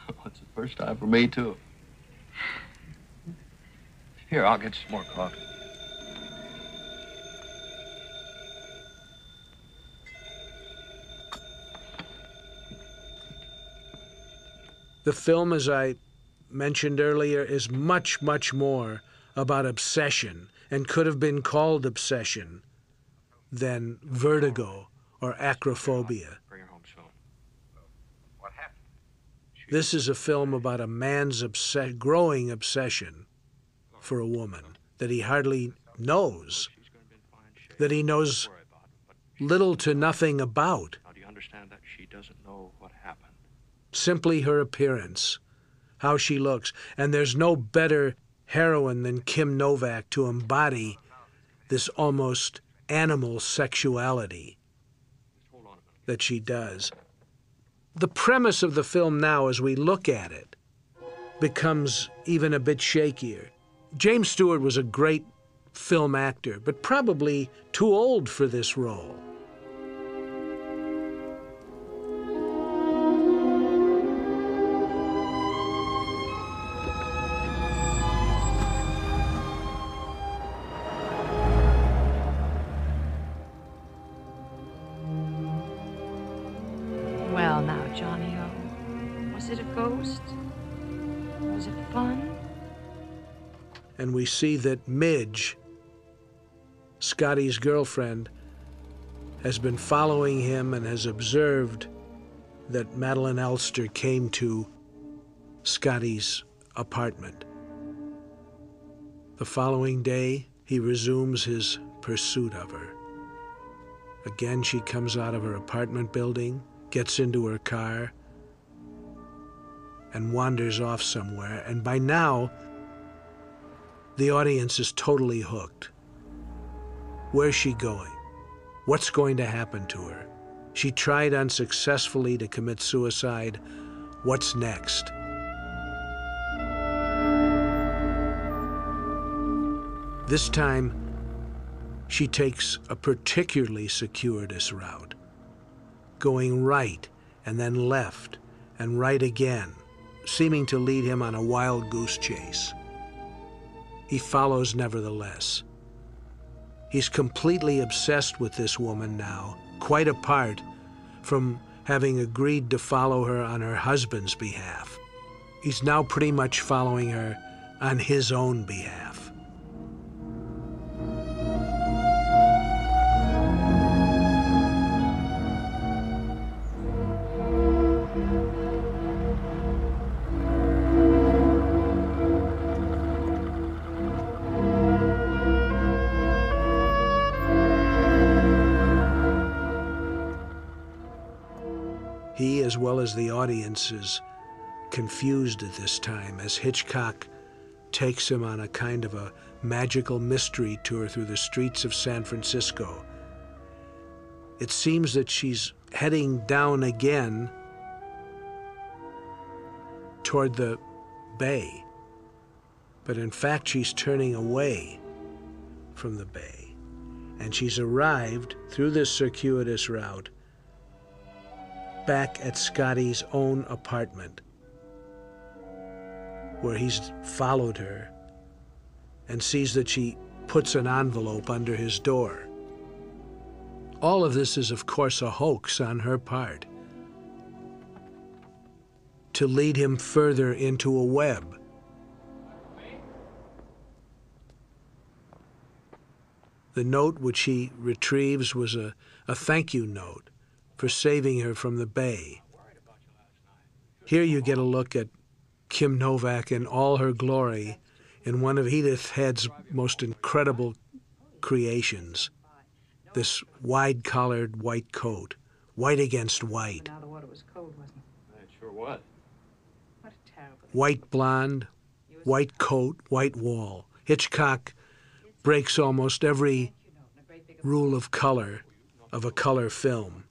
S3: it's the first time for me, too. Here, I'll get some more coffee.
S2: The film, as I mentioned earlier, is much, much more about obsession and could have been called obsession than vertigo or acrophobia.
S3: Bring her home soon.
S4: What happened?
S2: This is a film about a man's obse- growing obsession for a woman that he hardly knows,
S3: She's going to be in fine shape.
S2: that he knows
S3: Don't worry about it, but she-
S2: little to nothing about.
S3: Now, do you understand that she doesn't know what happened?
S2: Simply her appearance, how she looks. And there's no better heroine than Kim Novak to embody this almost animal sexuality that she does. The premise of the film now, as we look at it, becomes even a bit shakier. James Stewart was a great film actor, but probably too old for this role. See that Midge, Scotty's girlfriend, has been following him and has observed that Madeline Elster came to Scotty's apartment. The following day, he resumes his pursuit of her. Again, she comes out of her apartment building, gets into her car, and wanders off somewhere. And by now, the audience is totally hooked. Where's she going? What's going to happen to her? She tried unsuccessfully to commit suicide. What's next? This time, she takes a particularly circuitous route, going right and then left and right again, seeming to lead him on a wild goose chase. He follows nevertheless. He's completely obsessed with this woman now, quite apart from having agreed to follow her on her husband's behalf. He's now pretty much following her on his own behalf. Confused at this time as Hitchcock takes him on a kind of a magical mystery tour through the streets of San Francisco. It seems that she's heading down again toward the bay. but in fact, she's turning away from the bay. And she's arrived through this circuitous route back at Scotty's own apartment, where he's followed her and sees that she puts an envelope under his door. All of this is, of course, a hoax on her part to lead him further into a web. The note which he retrieves was a, a thank you note for saving her from the bay. Here you get a look at Kim Novak in all her glory in one of Edith Head's most incredible creations this wide collared white coat, white against white.
S9: Now the water was cold, wasn't it?
S3: It sure was.
S9: What a terrible.
S2: White blonde, white coat, white wall. Hitchcock breaks almost every rule of color of a color film.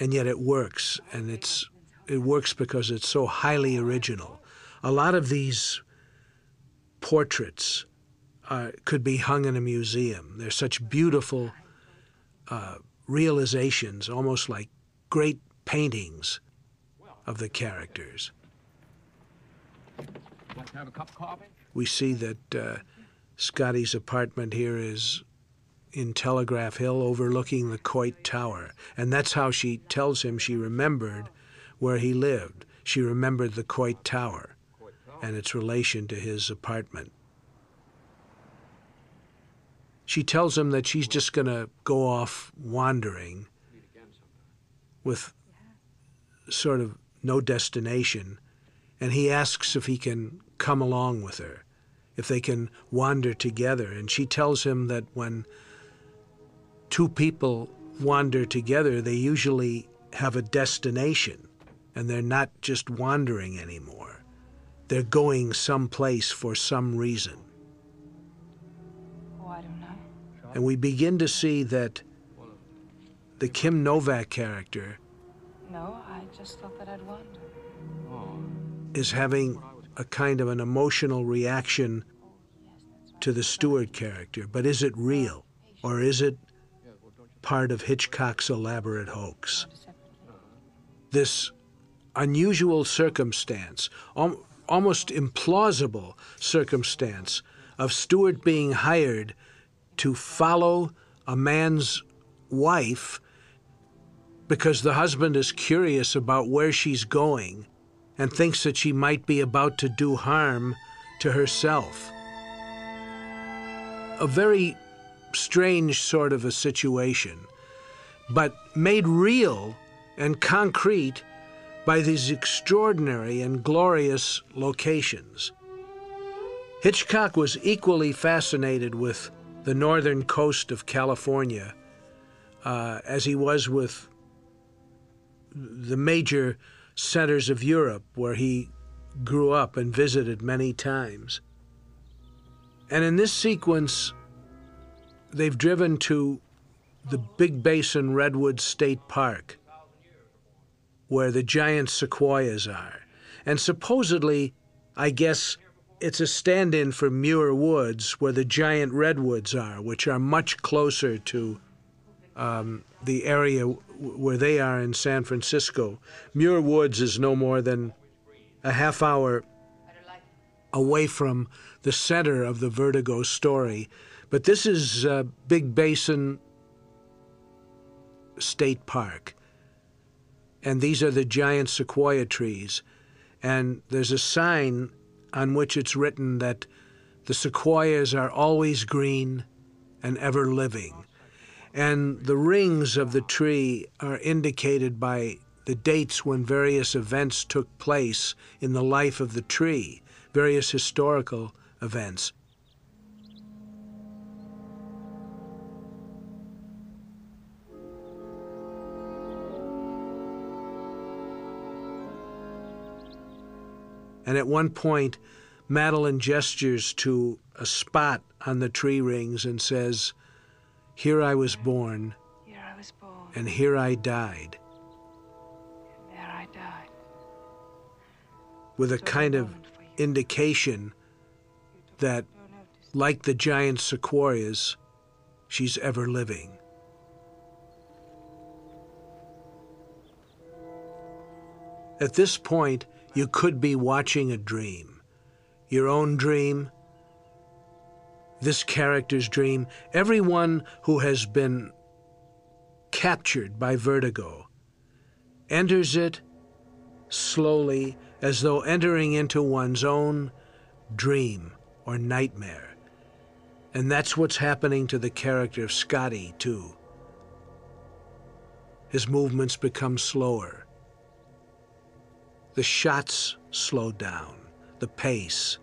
S2: And yet it works, and it's it works because it's so highly original. A lot of these portraits uh, could be hung in a museum. They're such beautiful uh, realizations, almost like great paintings of the characters.
S3: Want to have a cup of coffee?
S2: We see that uh, Scotty's apartment here is in Telegraph Hill overlooking the Coit Tower, and that's how she tells him she remembered where he lived. She remembered the Coit Tower and its relation to his apartment. She tells him that she's just going to go off wandering with sort of no destination, and he asks if he can come along with her, if they can wander together. And she tells him that when two people wander together, they usually have a destination, and they're not just wandering anymore. They're going someplace for some reason.
S9: Oh, I don't know.
S2: And we begin to see that the Kim Novak character
S9: No, I just thought that I'd wander.
S2: is having a kind of an emotional reaction to the Stewart character. But is it real? Or is it part of Hitchcock's elaborate hoax? This unusual circumstance, al- almost implausible circumstance of Stewart being hired to follow a man's wife because the husband is curious about where she's going and thinks that she might be about to do harm to herself. A very strange sort of a situation, but made real and concrete by these extraordinary and glorious locations. Hitchcock was equally fascinated with the northern coast of California uh, as he was with the major centers of Europe where he grew up and visited many times. And in this sequence, they've driven to the Big Basin Redwood State Park, where the giant sequoias are. And supposedly, I guess it's a stand in for Muir Woods, where the giant redwoods are, which are much closer to um, the area where they are in San Francisco. Muir Woods is no more than a half hour away from the center of the Vertigo story. But this is uh, Big Basin State Park. And these are the giant sequoia trees. And there's a sign on which it's written that the sequoias are always green and ever living. And the rings of the tree are indicated by the dates when various events took place in the life of the tree, various historical events. And at one point, Madeleine gestures to a spot on the tree rings and says, Here I was born,
S9: Here I was born,
S2: and here I died,
S9: and there I died.
S2: with a
S9: It was a
S2: kind of
S9: moment for you.
S2: indication that, like the giant sequoias, she's ever living. At this point, you could be watching a dream. Your own dream, this character's dream, everyone who has been captured by vertigo enters it slowly as though entering into one's own dream or nightmare. And that's what's happening to the character of Scotty, too. His movements become slower. The shots slow down, the pace.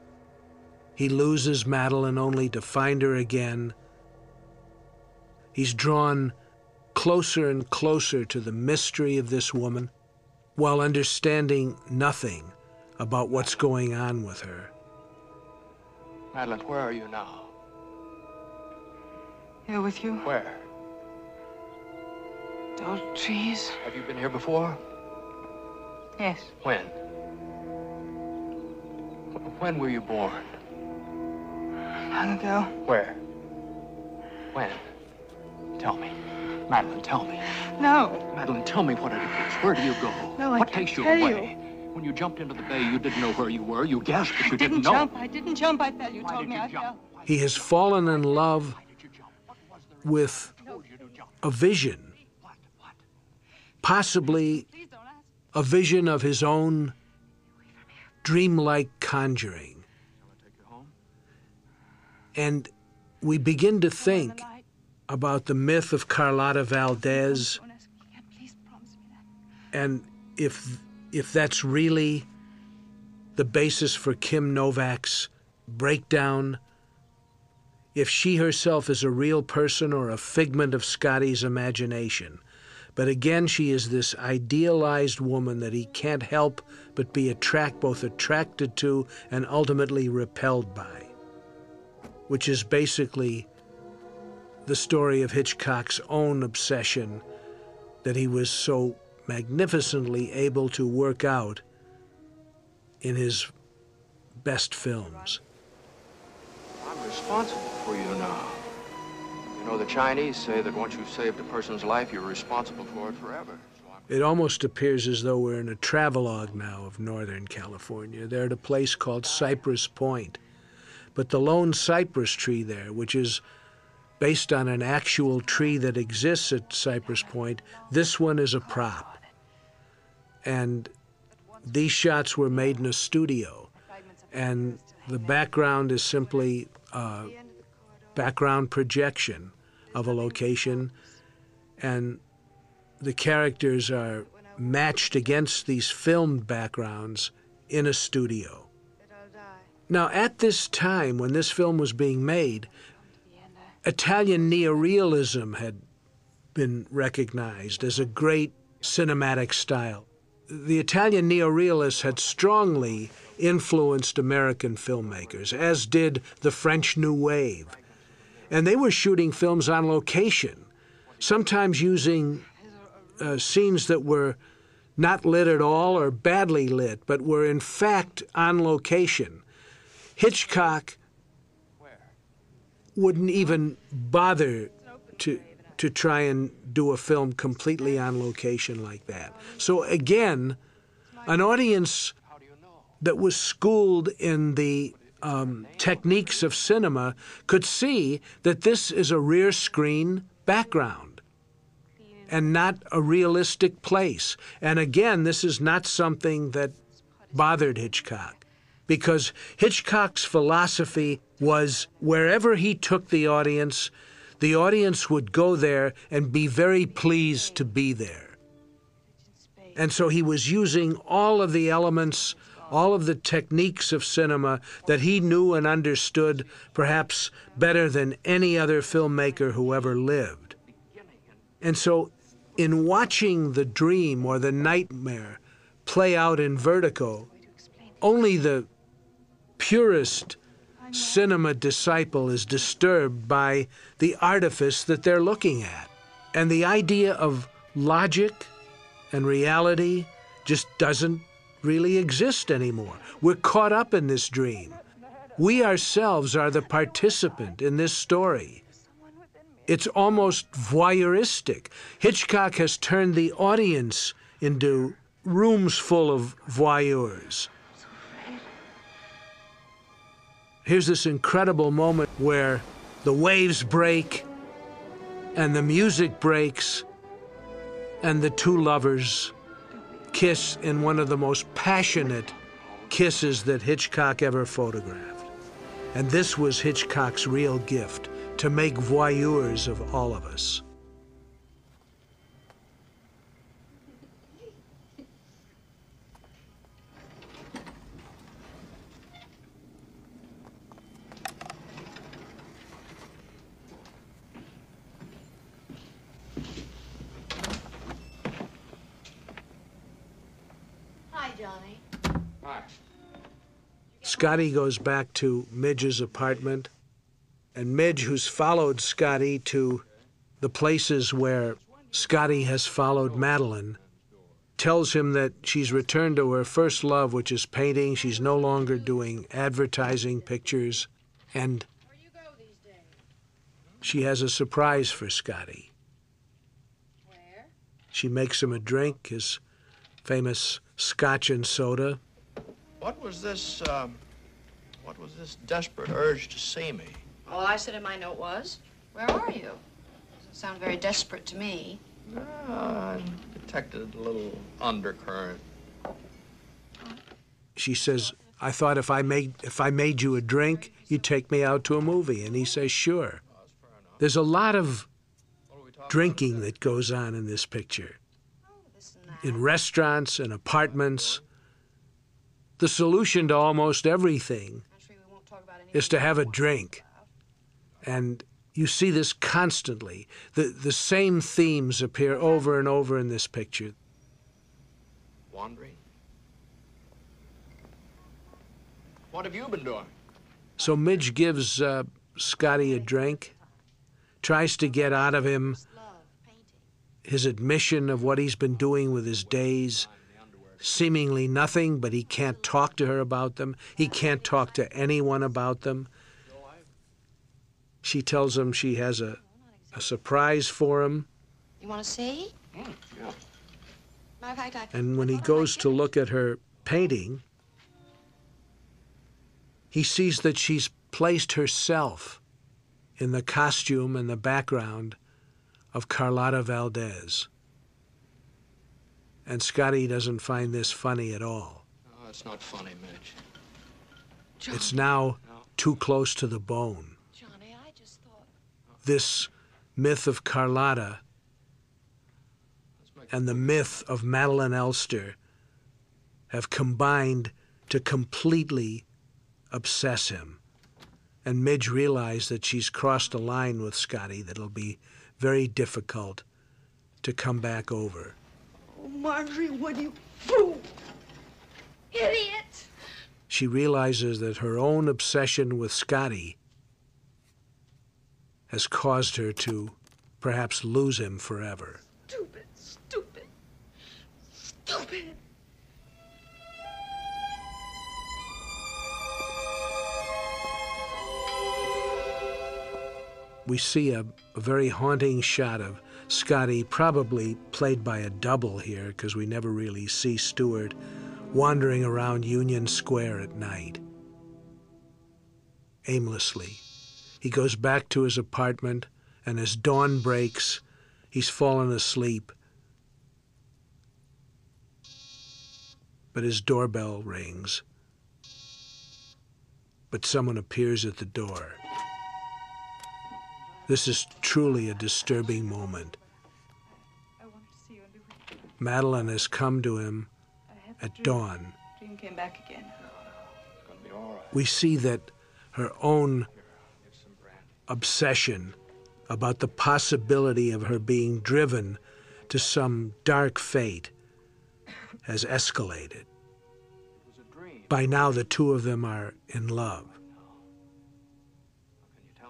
S2: He loses Madeleine only to find her again. He's drawn closer and closer to the mystery of this woman while understanding nothing about what's going on with her.
S3: Madeleine, where are you now?
S9: Here with you?
S3: Where?
S9: Those trees?
S3: Have you been here before?
S9: Yes.
S3: When? When were you born?
S9: Long ago.
S3: Where? When? Tell me. Madeleine, tell me.
S9: No.
S3: Madeleine, tell me what it is. Where do you go?
S9: No, I
S3: what
S9: can't
S3: takes you
S9: tell
S3: away? When you jumped into the bay, you didn't know where you were. You gasped, but you
S9: I didn't
S3: know.
S9: jump. I didn't jump. I fell. You
S3: Why
S9: told
S3: did
S9: me
S3: you
S9: I
S3: jump?
S9: fell.
S2: He has fallen in love
S3: Why did you jump? What was there?
S2: with
S3: told you to jump.
S2: a vision,
S3: What? What?
S2: possibly
S9: Please don't ask.
S2: A vision of his own dreamlike conjuring. And we begin to think about the myth of Carlotta Valdez and if if that's really the basis for Kim Novak's breakdown, if she herself is a real person or a figment of Scotty's imagination. But again, she is this idealized woman that he can't help but be attract both attracted to and ultimately repelled by, which is basically the story of Hitchcock's own obsession that he was so magnificently able to work out in his best films.
S3: I'm responsible for you now. You know, the Chinese say that once you've saved a person's life, you're responsible for it forever.
S2: It almost appears as though we're in a travelogue now of Northern California. They're at a place called Cypress Point. But the lone cypress tree there, which is based on an actual tree that exists at Cypress Point, this one is a prop. And these shots were made in a studio. And the background is simply uh, background projection of a location. And the characters are matched against these filmed backgrounds in a studio. Now, at this time when this film was being made, Italian neorealism had been recognized as a great cinematic style. The Italian neorealists had strongly influenced American filmmakers, as did the French New Wave. And they were shooting films on location, sometimes using uh, scenes that were not lit at all or badly lit, but were in fact on location. Hitchcock wouldn't even bother to to try and do a film completely on location like that. So again, an audience that was schooled in the um, techniques of cinema could see that this is a rear screen background and not a realistic place. And again, this is not something that bothered Hitchcock because Hitchcock's philosophy was wherever he took the audience, the audience would go there and be very pleased to be there. And so he was using all of the elements, all of the techniques of cinema that he knew and understood perhaps better than any other filmmaker who ever lived. And so, in watching the dream or the nightmare play out in vertigo, only the purest cinema disciple is disturbed by the artifice that they're looking at. And the idea of logic and reality just doesn't really exist anymore. We're caught up in this dream. We ourselves are the participant in this story. It's almost voyeuristic. Hitchcock has turned the audience into rooms full of voyeurs. Here's this incredible moment where the waves break and the music breaks and the two lovers kiss in one of the most passionate kisses that Hitchcock ever photographed. And this was Hitchcock's real gift to make voyeurs of all of us. Scotty goes back to Midge's apartment, and Midge, who's followed Scotty to the places where Scotty has followed Madeleine, tells him that she's returned to her first love, which is painting. She's no longer doing advertising pictures, and she has a surprise for Scotty. She makes him a drink, his famous scotch and soda.
S10: What was this, um, what was this desperate urge to see me?
S11: All I said in my note was, Where are you? Doesn't sound very desperate to me.
S10: Uh, I detected a little undercurrent.
S2: She says, I thought if I made if I made you a drink, you'd take me out to a movie. And he says, Sure. There's a lot of drinking that goes on in this picture. In restaurants and apartments. The solution to almost everything is to have a drink. And you see this constantly. The, the same themes appear over and over in this picture.
S10: Wandering? What have you been doing?
S2: So Midge gives uh, Scotty a drink, tries to get out of him his admission of what he's been doing with his days. Seemingly nothing, but he can't talk to her about them. He can't talk to anyone about them. She tells him she has a, a surprise for him.
S11: You want to see?
S3: Mm, yeah.
S11: Matter of fact, I.
S2: And when he goes to look at her painting, he sees that she's placed herself in the costume and the background of Carlotta Valdez. And Scotty doesn't find this funny at all.
S10: Oh, it's not funny, Midge.
S2: It's now too close to the bone.
S11: Johnny, I just thought.
S2: This myth of Carlotta and the myth of Madeleine Elster have combined to completely obsess him. And Midge realized that she's crossed a line with Scotty that'll be very difficult to come back over.
S8: Marjorie, what you fool? Idiot!
S2: She realizes that her own obsession with Scotty has caused her to perhaps lose him forever.
S8: Stupid, stupid, stupid.
S2: we see a, a very haunting shot of Scotty, probably played by a double here, because we never really see Stewart wandering around Union Square at night. Aimlessly. He goes back to his apartment, and as dawn breaks, he's fallen asleep. But his doorbell rings. But someone appears at the door. This is truly a disturbing moment. Madeleine has come to him at dawn.
S9: Dream came back again.
S2: We see that her own obsession about the possibility of her being driven to some dark fate has escalated. By now, the two of them are in love.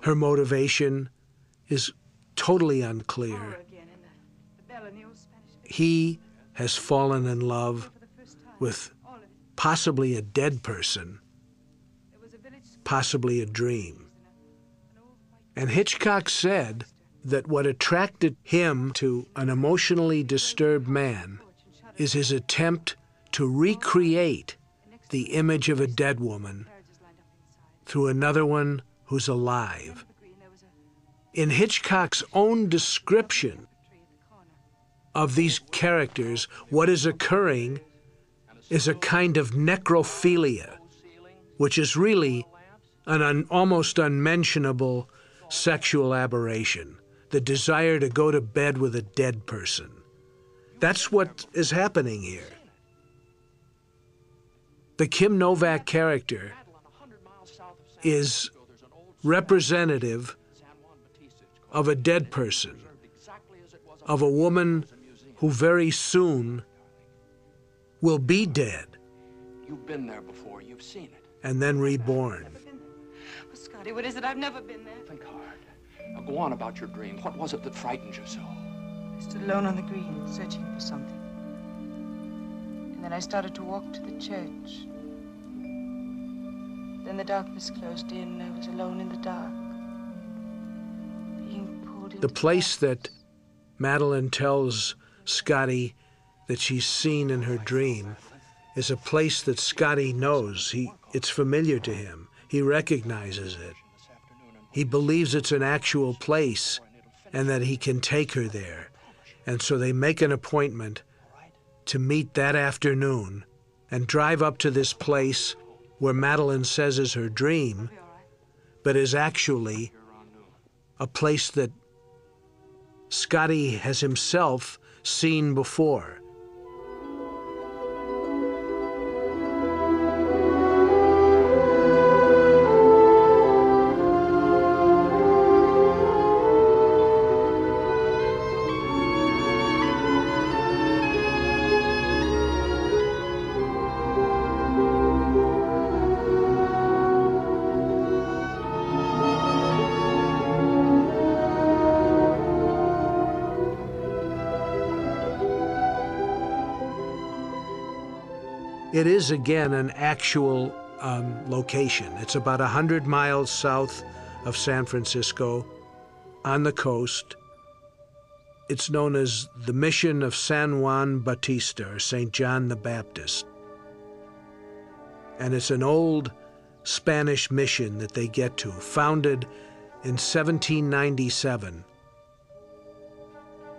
S2: Her motivation is totally unclear. He has fallen in love with possibly a dead person, possibly a dream. And Hitchcock said that what attracted him to an emotionally disturbed man is his attempt to recreate the image of a dead woman through another one who's alive. In Hitchcock's own description of these characters, what is occurring is a kind of necrophilia, which is really an un, almost unmentionable sexual aberration, the desire to go to bed with a dead person. That's what is happening here. The Kim Novak character is representative of a dead person, of a woman who very soon will be dead.
S3: You've been there before. You've seen it.
S2: And then reborn.
S9: Oh, Scotty, what is it? I've never been there.
S3: Think hard. Now go on about your dream. What was it that frightened you so?
S9: I stood alone on the green, searching for something. And then I started to walk to the church. Then the darkness closed in, and I was alone in the dark.
S2: The place that Madeleine tells Scotty that she's seen in her dream is a place that Scotty knows. He, it's familiar to him. He recognizes it. He believes it's an actual place and that he can take her there. And so they make an appointment to meet that afternoon and drive up to this place where Madeleine says is her dream, but is actually a place that Scotty has himself seen before. It is again an actual um, location. It's about 100 miles south of San Francisco on the coast. It's known as the Mission of San Juan Bautista, or St. John the Baptist. And it's an old Spanish mission that they get to, founded in 1797,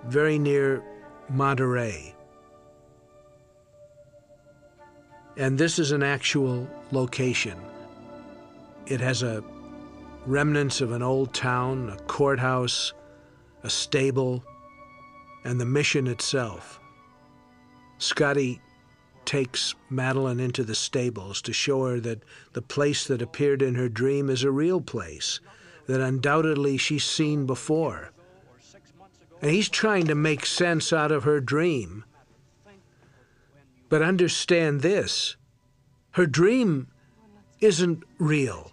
S2: very near Monterey. And this is an actual location. It has a remnants of an old town, a courthouse, a stable, and the mission itself. Scotty takes Madeleine into the stables to show her that the place that appeared in her dream is a real place that undoubtedly she's seen before. And he's trying to make sense out of her dream but understand this her dream isn't real.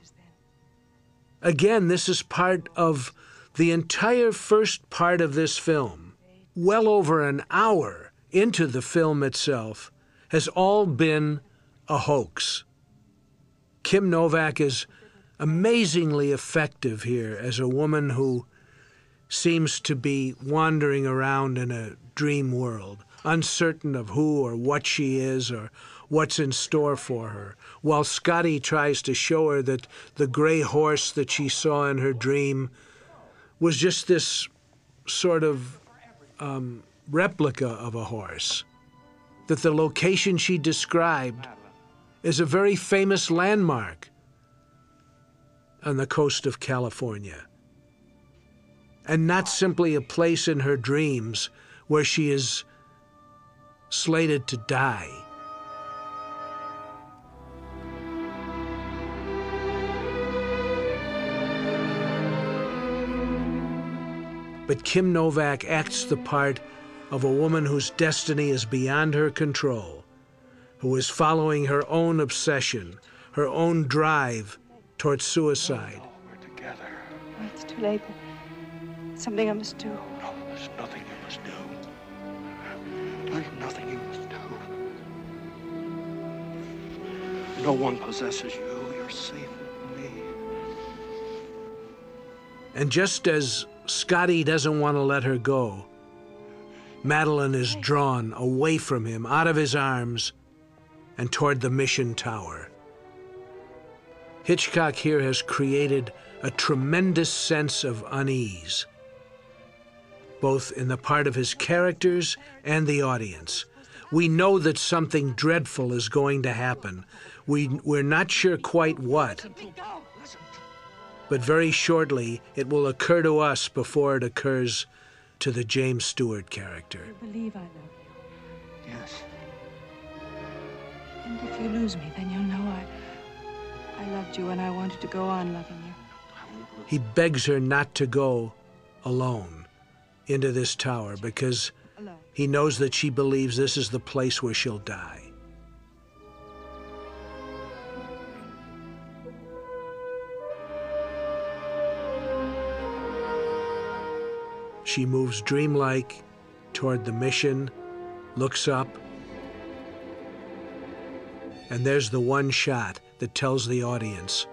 S2: Again, this is part of the entire first part of this film. Well over an hour into the film itself has all been a hoax. Kim Novak is amazingly effective here as a woman who seems to be wandering around in a dream world uncertain of who or what she is or what's in store for her, while Scotty tries to show her that the gray horse that she saw in her dream was just this sort of um, replica of a horse, that the location she described is a very famous landmark on the coast of California, and not simply a place in her dreams where she is slated to die. But Kim Novak acts the part of a woman whose destiny is beyond her control, who is following her own obsession, her own drive towards suicide.
S3: We're together.
S9: Oh, it's too late. Something I must do.
S3: There's nothing you must do. No one possesses you. You're safe with me.
S2: And just as Scotty doesn't want to let her go, Madeleine is drawn away from him, out of his arms, and toward the mission tower. Hitchcock here has created a tremendous sense of unease, both in the part of his characters and the audience. We know that something dreadful is going to happen. We, we're not sure quite what, but very shortly it will occur to us before it occurs to the James Stewart character.
S9: You believe I love you.
S4: Yes.
S9: And if you lose me, then you'll know I. I loved you and I wanted to go on loving you.
S2: He begs her not to go alone into this tower because he knows that she believes this is the place where she'll die. She moves dreamlike toward the mission, looks up, and there's the one shot that tells the audience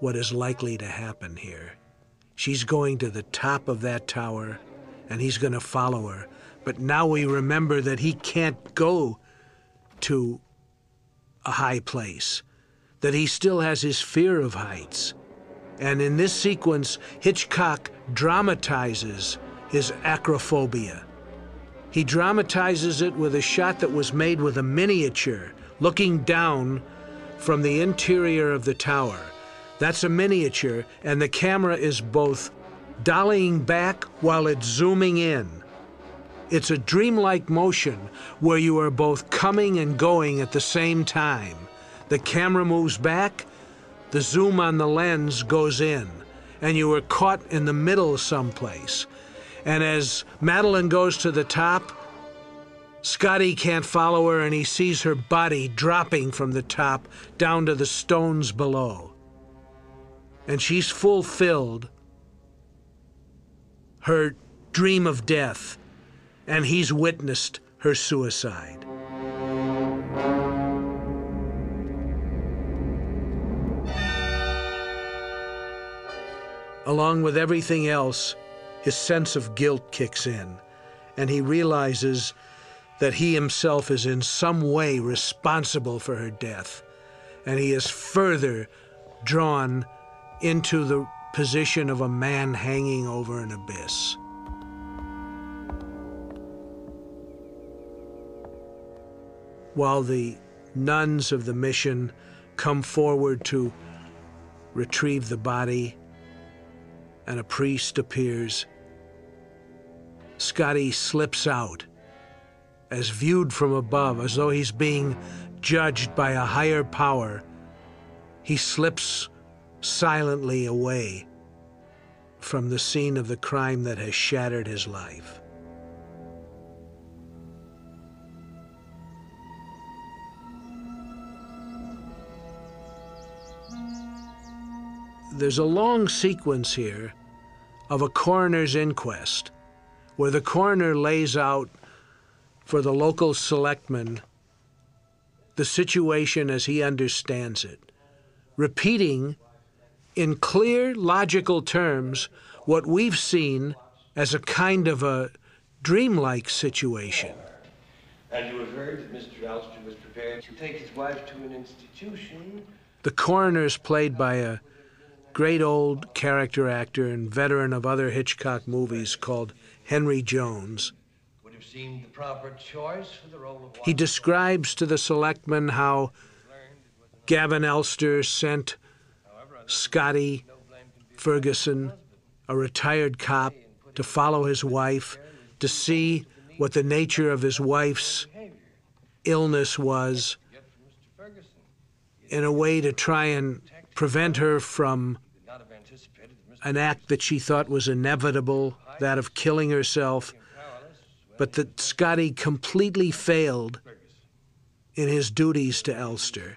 S2: what is likely to happen here. She's going to the top of that tower, and he's going to follow her. But now we remember that he can't go to a high place, that he still has his fear of heights. And in this sequence, Hitchcock dramatizes his acrophobia. He dramatizes it with a shot that was made with a miniature, looking down from the interior of the tower. That's a miniature, and the camera is both dollying back while it's zooming in. It's a dreamlike motion where you are both coming and going at the same time. The camera moves back, the zoom on the lens goes in, and you are caught in the middle someplace. And as Madeleine goes to the top, Scotty can't follow her and he sees her body dropping from the top down to the stones below. And she's fulfilled her dream of death, and he's witnessed her suicide. Along with everything else, his sense of guilt kicks in, and he realizes that he himself is in some way responsible for her death, and he is further drawn into the position of a man hanging over an abyss. While the nuns of the mission come forward to retrieve the body, and a priest appears, Scotty slips out as viewed from above, as though he's being judged by a higher power. He slips silently away from the scene of the crime that has shattered his life. There's a long sequence here of a coroner's inquest where the coroner lays out for the local selectman the situation as he understands it, repeating in clear, logical terms what we've seen as a kind of a dreamlike situation.
S12: And you averred that Mr. Elster was prepared to take his wife to an institution.
S2: The coroner is played by a great old character actor and veteran of other Hitchcock movies called Henry Jones.
S12: Would have seemed the proper choice for the role of
S2: He describes to the selectmen how Gavin Elster sent Scotty Ferguson, a retired cop, to follow his wife, to see what the nature of his wife's illness was, in a way to try and prevent her from an act that she thought was inevitable, that of killing herself, but that Scotty completely failed in his duties to Elster.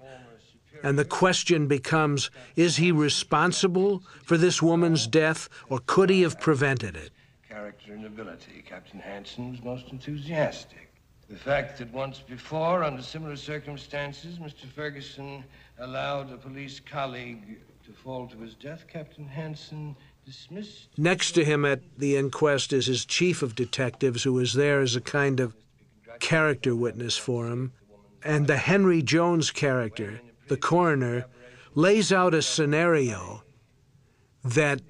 S2: And the question becomes is he responsible for this woman's death, or could he have prevented it?
S12: Character and ability. Captain Hansen was most enthusiastic. The fact that once before, under similar circumstances, Mr. Ferguson allowed a police colleague to fall to his death, Captain Hansen dismissed.
S2: Next to him at the inquest is his chief of detectives, who is there as a kind of character witness for him. And the Henry Jones character, the coroner, lays out a scenario that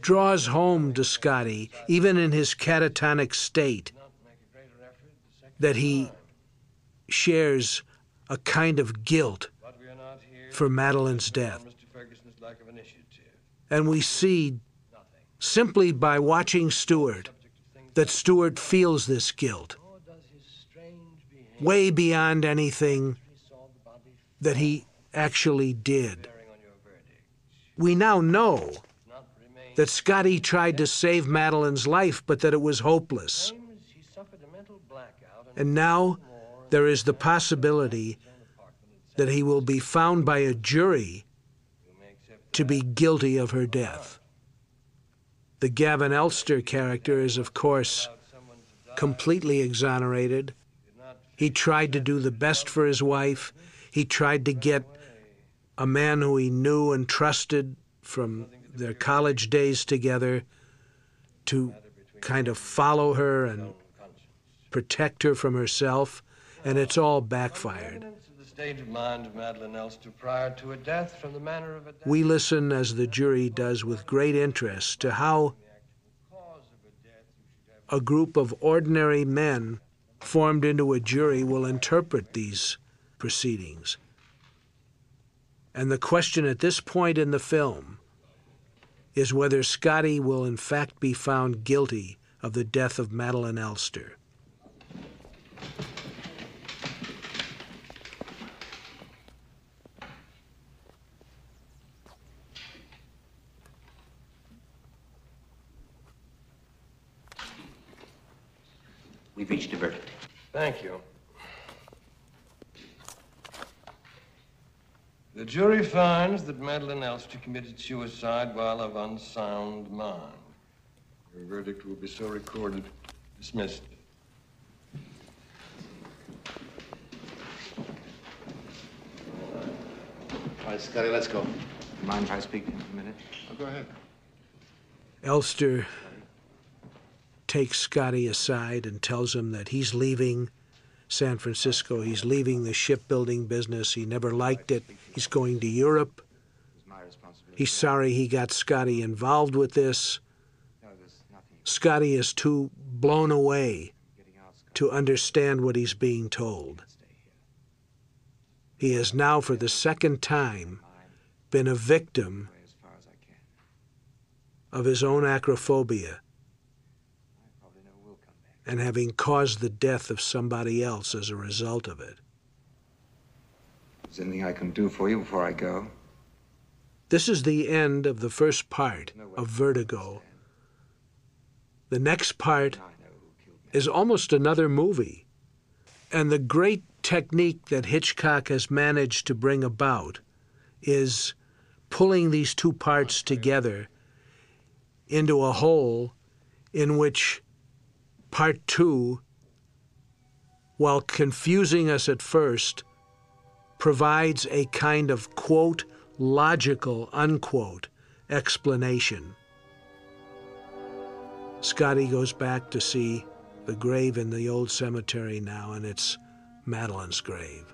S2: draws home to Scotty, even in his catatonic state, that he shares a kind of guilt for Madeleine's death. And we see, simply by watching Stewart, that Stewart feels this guilt way beyond anything that he actually did. We now know that Scotty tried to save Madeleine's life, but that it was hopeless. And now there is the possibility that he will be found by a jury to be guilty of her death. The Gavin Elster character is, of course, completely exonerated. He tried to do the best for his wife. He tried to get a man who he knew and trusted from their college days together to kind of follow her and protect her from herself, and it's all backfired.
S12: The state of mind of Madeleine Elster prior to her death from the manner of her death.
S2: We listen, as the jury does, with great interest to how a group of ordinary men formed into a jury will interpret these proceedings. And the question at this point in the film is whether Scotty will in fact be found guilty of the death of Madeleine Elster.
S7: We've reached a verdict.
S12: Thank you. The jury finds that Madeleine Elster committed suicide while of unsound mind. Your verdict will be so recorded. Dismissed.
S4: All right, Scotty, let's go. Mind if I speak to you for a minute?
S5: Oh, go ahead.
S2: Elster takes Scotty aside and tells him that he's leaving San Francisco. He's leaving the shipbuilding business. He never liked it. He's going to Europe. He's sorry he got Scotty involved with this. Scotty is too blown away to understand what he's being told. He has now, for the second time, been a victim of his own acrophobia and having caused the death of somebody else as a result of it.
S4: Is there anything I can do for you before I go?
S2: This is the end of the first part of Vertigo. The next part is almost another movie. And the great technique that Hitchcock has managed to bring about is pulling these two parts together into a whole in which part two, while confusing us at first, provides a kind of quote, logical, unquote, explanation. Scotty goes back to see the grave in the old cemetery now, and it's Madeleine's grave.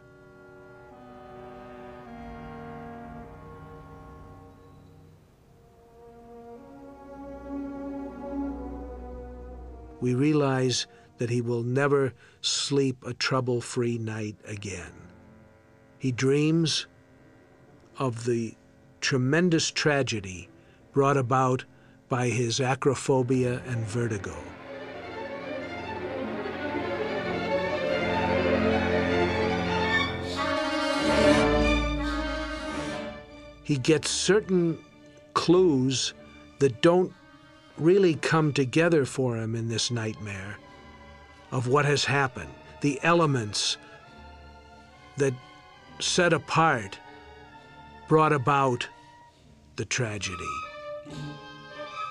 S2: We realize that he will never sleep a trouble free night again. He dreams of the tremendous tragedy brought about by his acrophobia and vertigo. He gets certain clues that don't really come together for him in this nightmare of what has happened, the elements that set apart brought about the tragedy.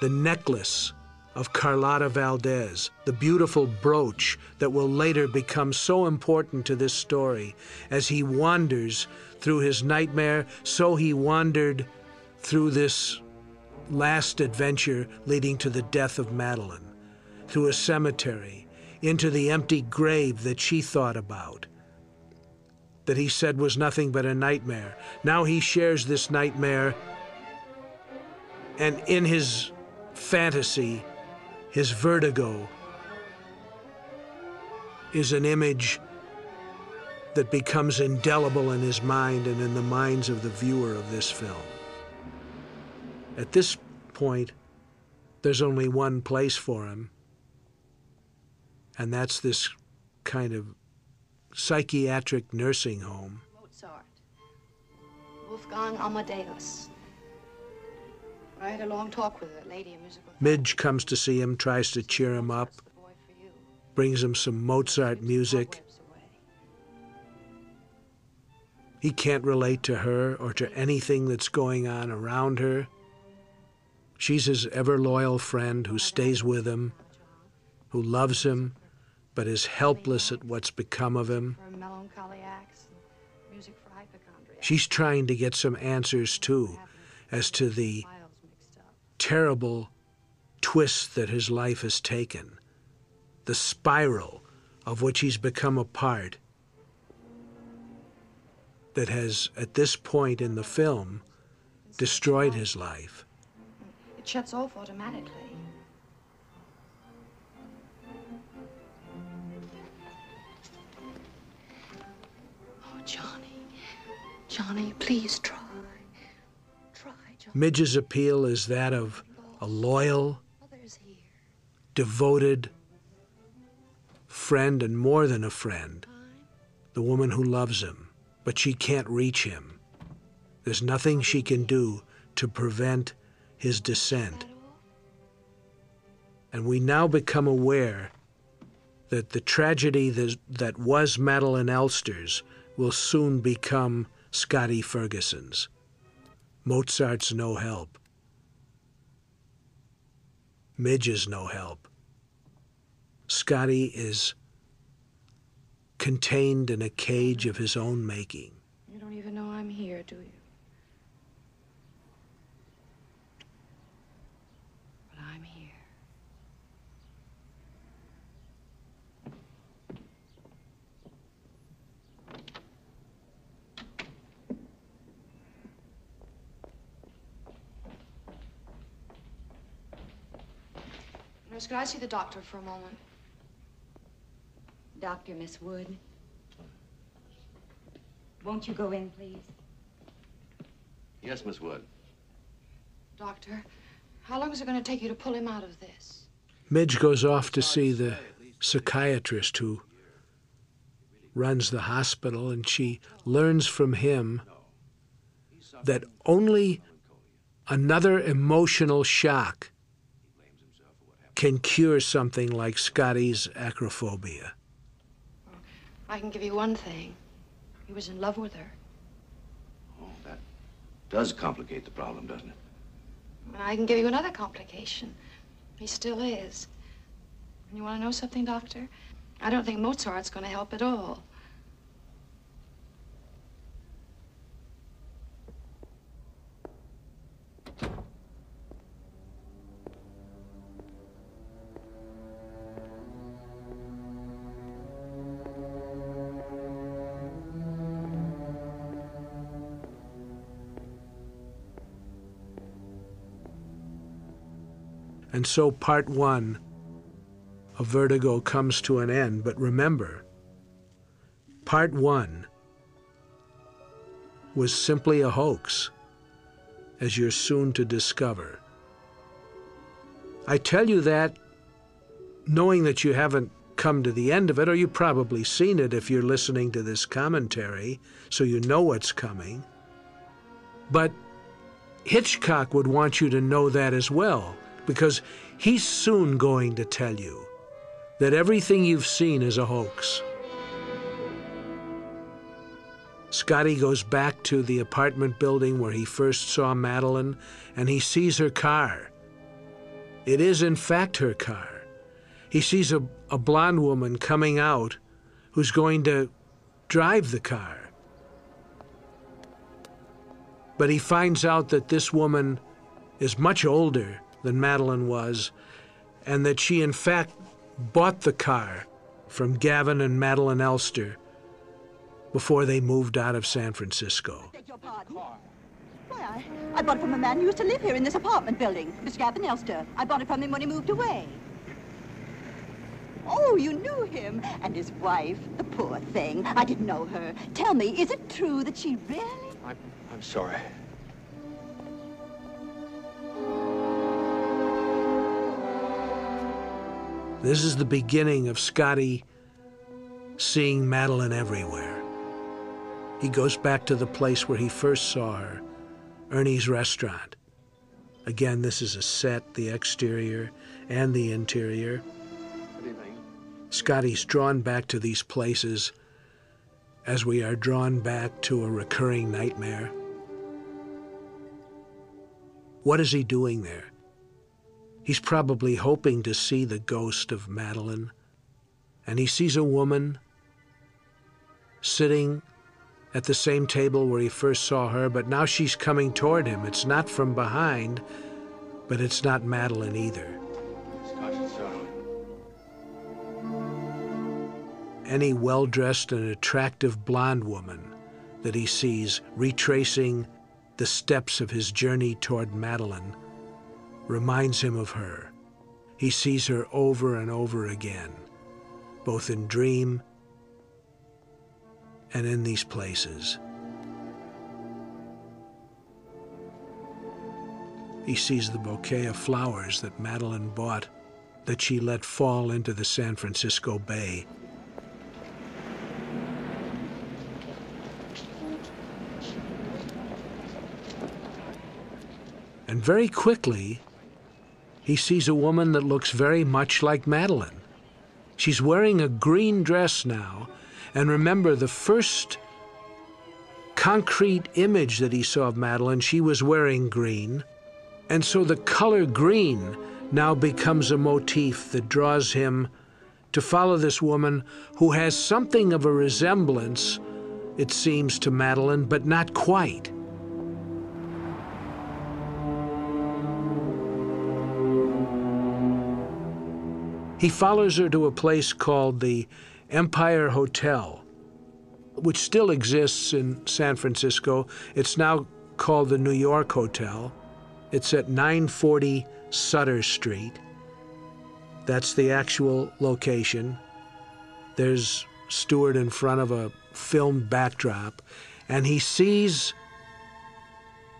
S2: The necklace of Carlotta Valdez, the beautiful brooch that will later become so important to this story. As he wanders through his nightmare, so he wandered through this last adventure leading to the death of Madeleine, through a cemetery, into the empty grave that she thought about, that he said was nothing but a nightmare. Now he shares this nightmare, and in his fantasy, his vertigo, is an image that becomes indelible in his mind and in the minds of the viewer of this film. At this point, there's only one place for him, and that's this kind of psychiatric nursing home.
S11: Mozart. Wolfgang Amadeus. I had a long talk with a lady in musical.
S2: Midge comes to see him, tries to cheer him up, brings him some Mozart music. He can't relate to her or to anything that's going on around her. She's his ever loyal friend who stays with him, who loves him, but is helpless at what's become of him. She's trying to get some answers too as to the terrible twist that his life has taken, the spiral of which he's become a part, that has, at this point in the film, destroyed his life.
S11: It shuts off automatically. Oh, Johnny. Johnny, please try. Try, Johnny.
S2: Midge's appeal is that of a loyal, devoted friend, and more than a friend, the woman who loves him, but she can't reach him. There's nothing she can do to prevent his descent. And we now become aware that the tragedy that, was Madeleine Elster's will soon become Scotty Ferguson's. Mozart's no help. Midge is no help. Scotty is contained in a cage of his own making.
S11: You don't even know I'm here, do you? But I'm here. Nurse, could I see the doctor for a moment?
S13: Doctor, Miss Wood. Won't you go in, please?
S14: Yes, Miss Wood.
S11: Doctor, how long is it going to take you to pull him out of this?
S2: Midge goes off to see the psychiatrist who runs the hospital, and she learns from him that only another emotional shock can cure something like Scotty's acrophobia.
S11: I can give you one thing. He was in love with her.
S14: Oh, that does complicate the problem, doesn't it?
S11: And I can give you another complication. He still is. And you want to know something, Doctor? I don't think Mozart's going to help at all.
S2: And so part one of Vertigo comes to an end. But remember, part one was simply a hoax, as you're soon to discover. I tell you that knowing that you haven't come to the end of it, or you've probably seen it if you're listening to this commentary, so you know what's coming. But Hitchcock would want you to know that as well, because he's soon going to tell you that everything you've seen is a hoax. Scotty goes back to the apartment building where he first saw Madeleine, and he sees her car. It is, in fact, her car. He sees a, a blonde woman coming out who's going to drive the car. But he finds out that this woman is much older than Madeleine was, and that she, in fact, bought the car from Gavin and Madeleine Elster before they moved out of San Francisco.
S15: Beg your pardon? Why, I, I bought it from a man who used to live here in this apartment building, Mr. Gavin Elster. I bought it from him when he moved away. Oh, you knew him. And his wife, the poor thing. I didn't know her. Tell me, is it true that she really...
S10: I'm, I'm sorry.
S2: This is the beginning of Scotty seeing Madeleine everywhere. He goes back to the place where he first saw her, Ernie's restaurant. Again, this is a set, the exterior and the interior. Scotty's drawn back to these places as we are drawn back to a recurring nightmare. What is he doing there? He's probably hoping to see the ghost of Madeleine, and he sees a woman sitting at the same table where he first saw her, but now she's coming toward him. It's not from behind, but it's not Madeleine either. Any well dressed and attractive blonde woman that he sees retracing the steps of his journey toward Madeleine reminds him of her. He sees her over and over again, both in dream and in these places. He sees the bouquet of flowers that Madeleine bought that she let fall into the San Francisco Bay. And very quickly, he sees a woman that looks very much like Madeleine. She's wearing a green dress now, and remember the first concrete image that he saw of Madeleine, she was wearing green. And so the color green now becomes a motif that draws him to follow this woman who has something of a resemblance, it seems, to Madeleine, but not quite. He follows her to a place called the Empire Hotel, which still exists in San Francisco. It's now called the New York Hotel. It's at 940 Sutter Street. That's the actual location. There's Stewart in front of a filmed backdrop, and he sees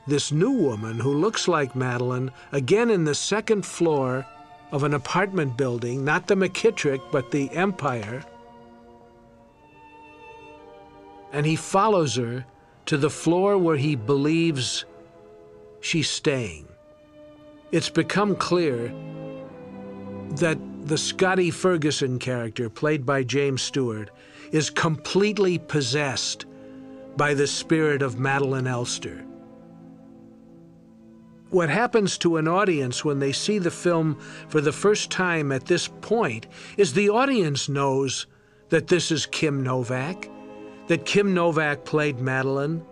S2: this new woman who looks like Madeleine again in the second floor of an apartment building, not the McKittrick, but the Empire. And he follows her to the floor where he believes she's staying. It's become clear that the Scotty Ferguson character, played by James Stewart, is completely possessed by the spirit of Madeleine Elster what happens to an audience when they see the film for the first time at this point is the audience knows that this is Kim Novak, that Kim Novak played Madeleine,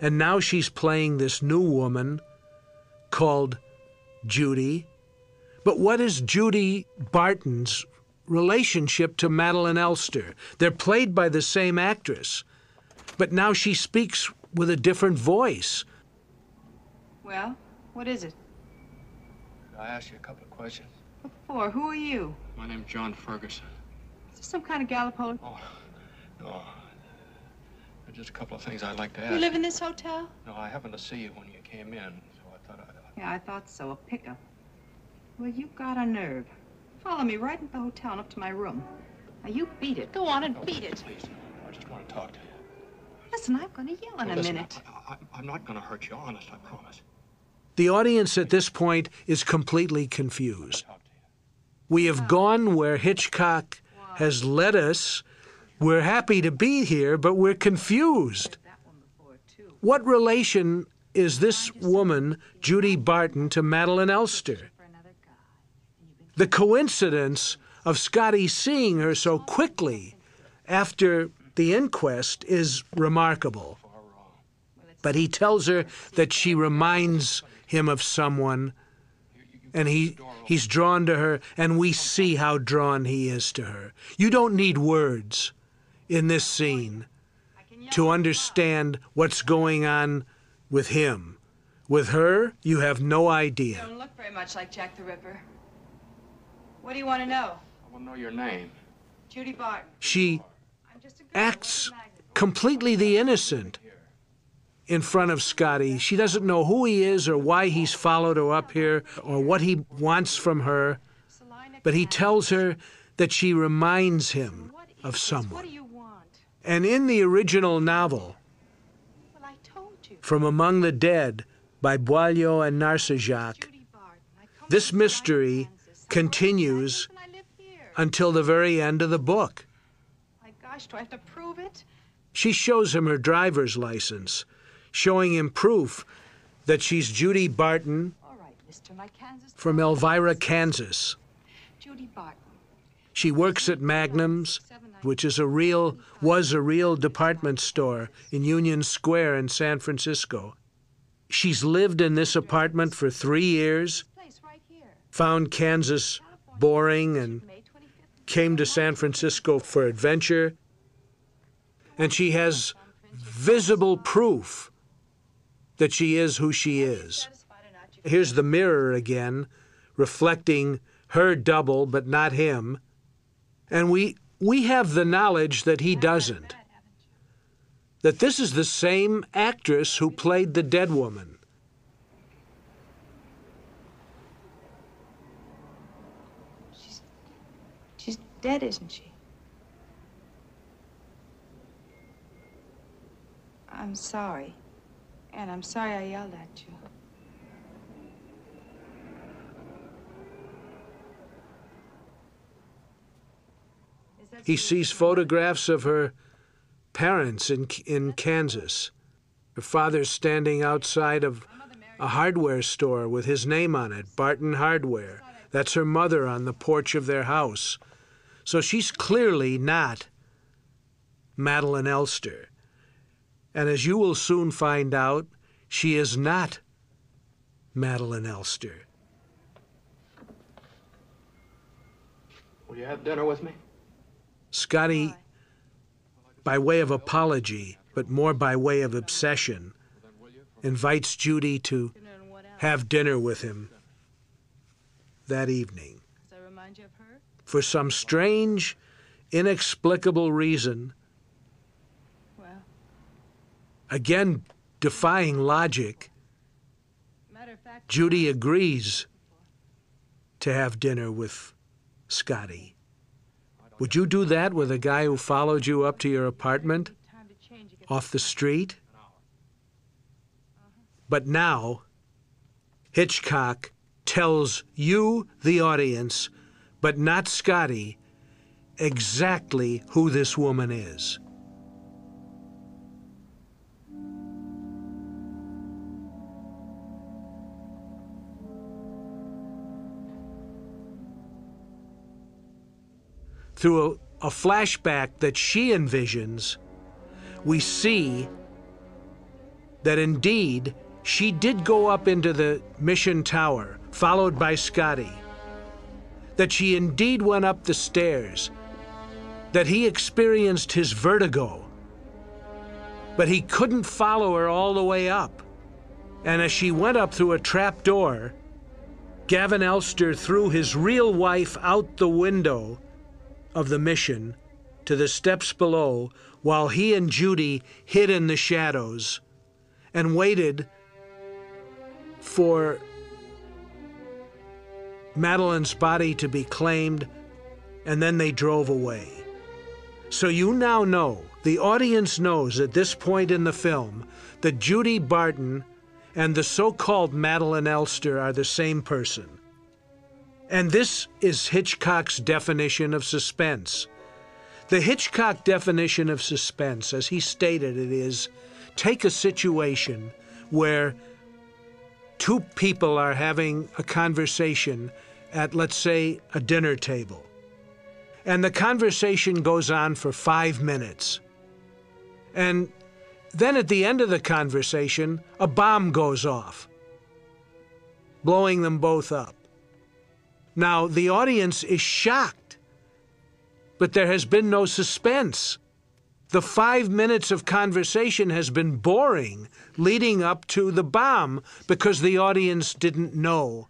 S2: and now she's playing this new woman called Judy. But what is Judy Barton's relationship to Madeleine Elster? They're played by the same actress, but now she speaks with a different voice.
S9: Well? What is it?
S10: I ask you a couple of questions?
S9: What for? Who are you?
S10: My name's John Ferguson.
S9: Is this some kind of Gallipolis?
S10: Oh, no. There's just a couple of things I'd like to ask.
S9: You live in this hotel?
S10: No, I happened to see you when you came in, so I thought I'd...
S9: Yeah, I thought so. A pickup. Well, you've got a nerve. Follow me right into the hotel and up to my room. Now, you beat it. Go on and
S10: no,
S9: beat it.
S10: Please, I just want to talk to you.
S9: Listen, I'm going to yell in
S10: no,
S9: a
S10: listen,
S9: minute.
S10: I, I, I'm not going to hurt you, honest, I promise.
S2: The audience at this point is completely confused. We have gone where Hitchcock has led us. We're happy to be here, but we're confused. What relation is this woman, Judy Barton, to Madeleine Elster? The coincidence of Scotty seeing her so quickly after the inquest is remarkable. But he tells her that she reminds him of someone, and he he's drawn to her, and we see how drawn he is to her. You don't need words in this scene to understand what's going on with him. With her, you have no
S9: You
S2: idea.
S9: don't look very much like Jack the Ripper. What do you want to know?
S3: I want to know your name.
S9: Judy Barton.
S2: She acts completely the innocent in front of Scotty. She doesn't know who he is or why he's followed her up here or what he wants from her. But he tells her that she reminds him of someone. And in the original novel, From Among the Dead by Boileau and Narcejac, this mystery continues until the very end of the book.
S9: My gosh, do I have to prove it?
S2: She shows him her driver's license, showing him proof that she's Judy Barton
S9: All right, mister, Kansas.
S2: from Elvira, Kansas.
S9: Judy Barton.
S2: She works at Magnin's, which is a real was a real department store in Union Square in San Francisco. She's lived in this apartment for 3 years. Found Kansas boring and came to San Francisco for adventure. And she has visible proof that she is who she is. Here's the mirror again, reflecting her double, but not him. And we, we have the knowledge that he doesn't. That this is the same actress who played the dead woman.
S9: She's dead, isn't she? I'm sorry. And I'm sorry I yelled at you.
S2: He sees photographs of her parents in, in Kansas. Her father's standing outside of a hardware store with his name on it, Barton Hardware. That's her mother on the porch of their house. So she's clearly not Madeleine Elster. And as you will soon find out, she is not Madeleine Elster.
S3: Will you have dinner with me?
S2: Scotty, by way of apology, but more by way of obsession, invites Judy to have dinner with him that evening. For some strange, inexplicable reason, again defying logic, Judy agrees to have dinner with Scotty. Would you do that with a guy who followed you up to your apartment off the street? But now, Hitchcock tells you, the audience, but not Scotty, exactly who this woman is. Through a, a flashback that she envisions, we see that indeed she did go up into the mission tower, followed by Scotty. That she indeed went up the stairs. That he experienced his vertigo. But he couldn't follow her all the way up. And as she went up through a trap door, Gavin Elster threw his real wife out the window of the mission to the steps below while he and Judy hid in the shadows and waited for Madeleine's body to be claimed, and then they drove away. So you now know, the audience knows at this point in the film, that Judy Barton and the so called Madeline Elster are the same person. And this is Hitchcock's definition of suspense. The Hitchcock definition of suspense, as he stated it, is take a situation where two people are having a conversation at, let's say, a dinner table. And the conversation goes on for five minutes. And then at the end of the conversation, a bomb goes off. blowing them both up. Now, the audience is shocked, but there has been no suspense. The five minutes of conversation has been boring leading up to the bomb because the audience didn't know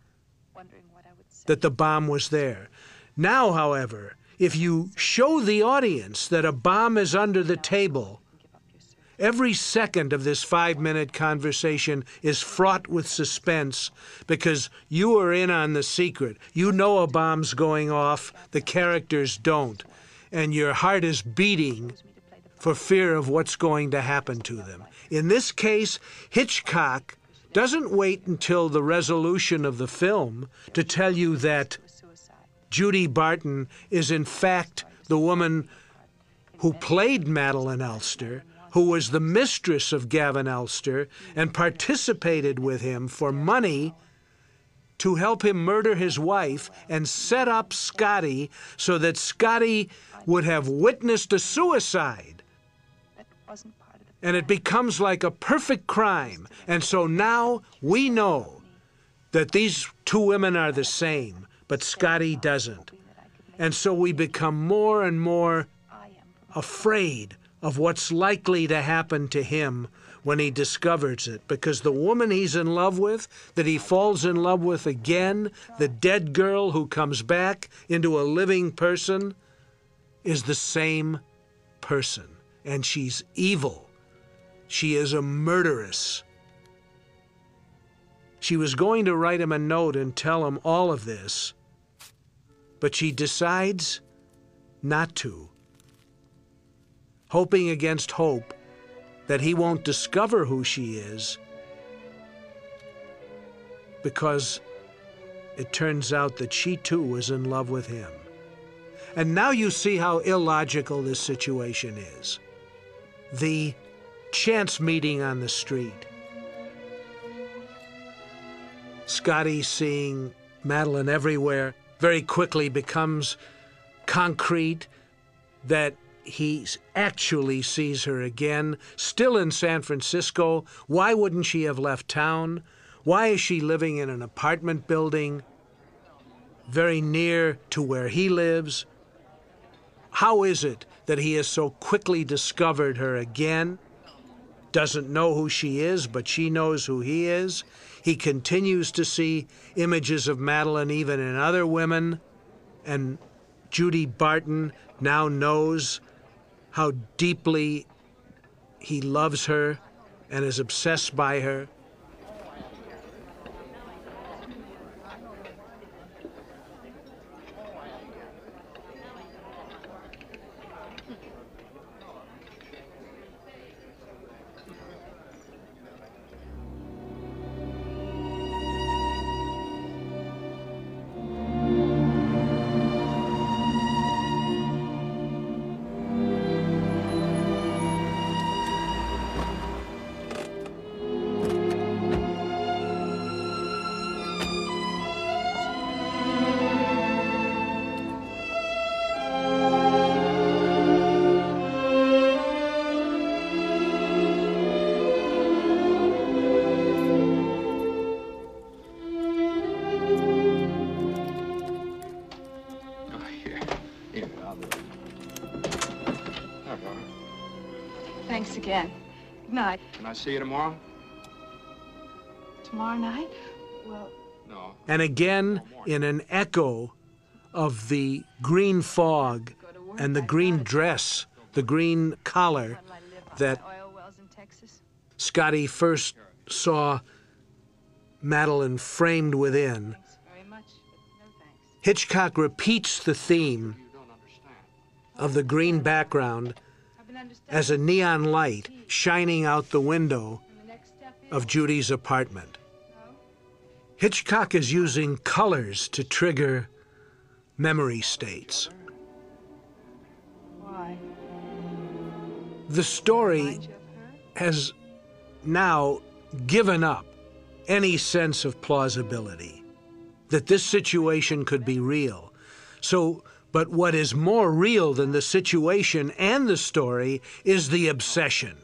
S2: that the bomb was there. Now, however, if you show the audience that a bomb is under the table, every second of this five minute conversation is fraught with suspense because you are in on the secret. You know a bomb's going off, the characters don't, and your heart is beating for fear of what's going to happen to them. In this case, Hitchcock doesn't wait until the resolution of the film to tell you that Judy Barton is in fact the woman who played Madeleine Elster, who was the mistress of Gavin Elster and participated with him for money to help him murder his wife and set up Scotty so that Scotty would have witnessed a suicide. And it becomes like a perfect crime. And so now we know that these two women are the same but Scotty doesn't. And so we become more and more afraid of what's likely to happen to him when he discovers it because the woman he's in love with, that he falls in love with again, the dead girl who comes back into a living person, is the same person. And she's evil. She is a murderess. She was going to write him a note and tell him all of this, but she decides not to, hoping against hope that he won't discover who she is because it turns out that she too was in love with him. And now you see how illogical this situation is. The chance meeting on the street Scotty seeing Madeleine everywhere very quickly becomes concrete that he actually sees her again, still in San Francisco. Why wouldn't she have left town? Why is she living in an apartment building very near to where he lives? How is it that he has so quickly discovered her again? Doesn't know who she is, but she knows who he is. He continues to see images of Madeleine even in other women, and Judy Barton now knows how deeply he loves her and is obsessed by her.
S3: I see you tomorrow?
S11: Tomorrow night? Well,
S3: No.
S2: And again, in an echo of the green fog and the green dress, the green collar that Scotty first saw Madeleine framed within, Hitchcock repeats the theme of the green background as a neon light shining out the window of Judy's apartment. Hitchcock is using colors to trigger memory states.
S11: why?
S2: The story has now given up any sense of plausibility that this situation could be real. So, but what is more real than the situation and the story is the obsession.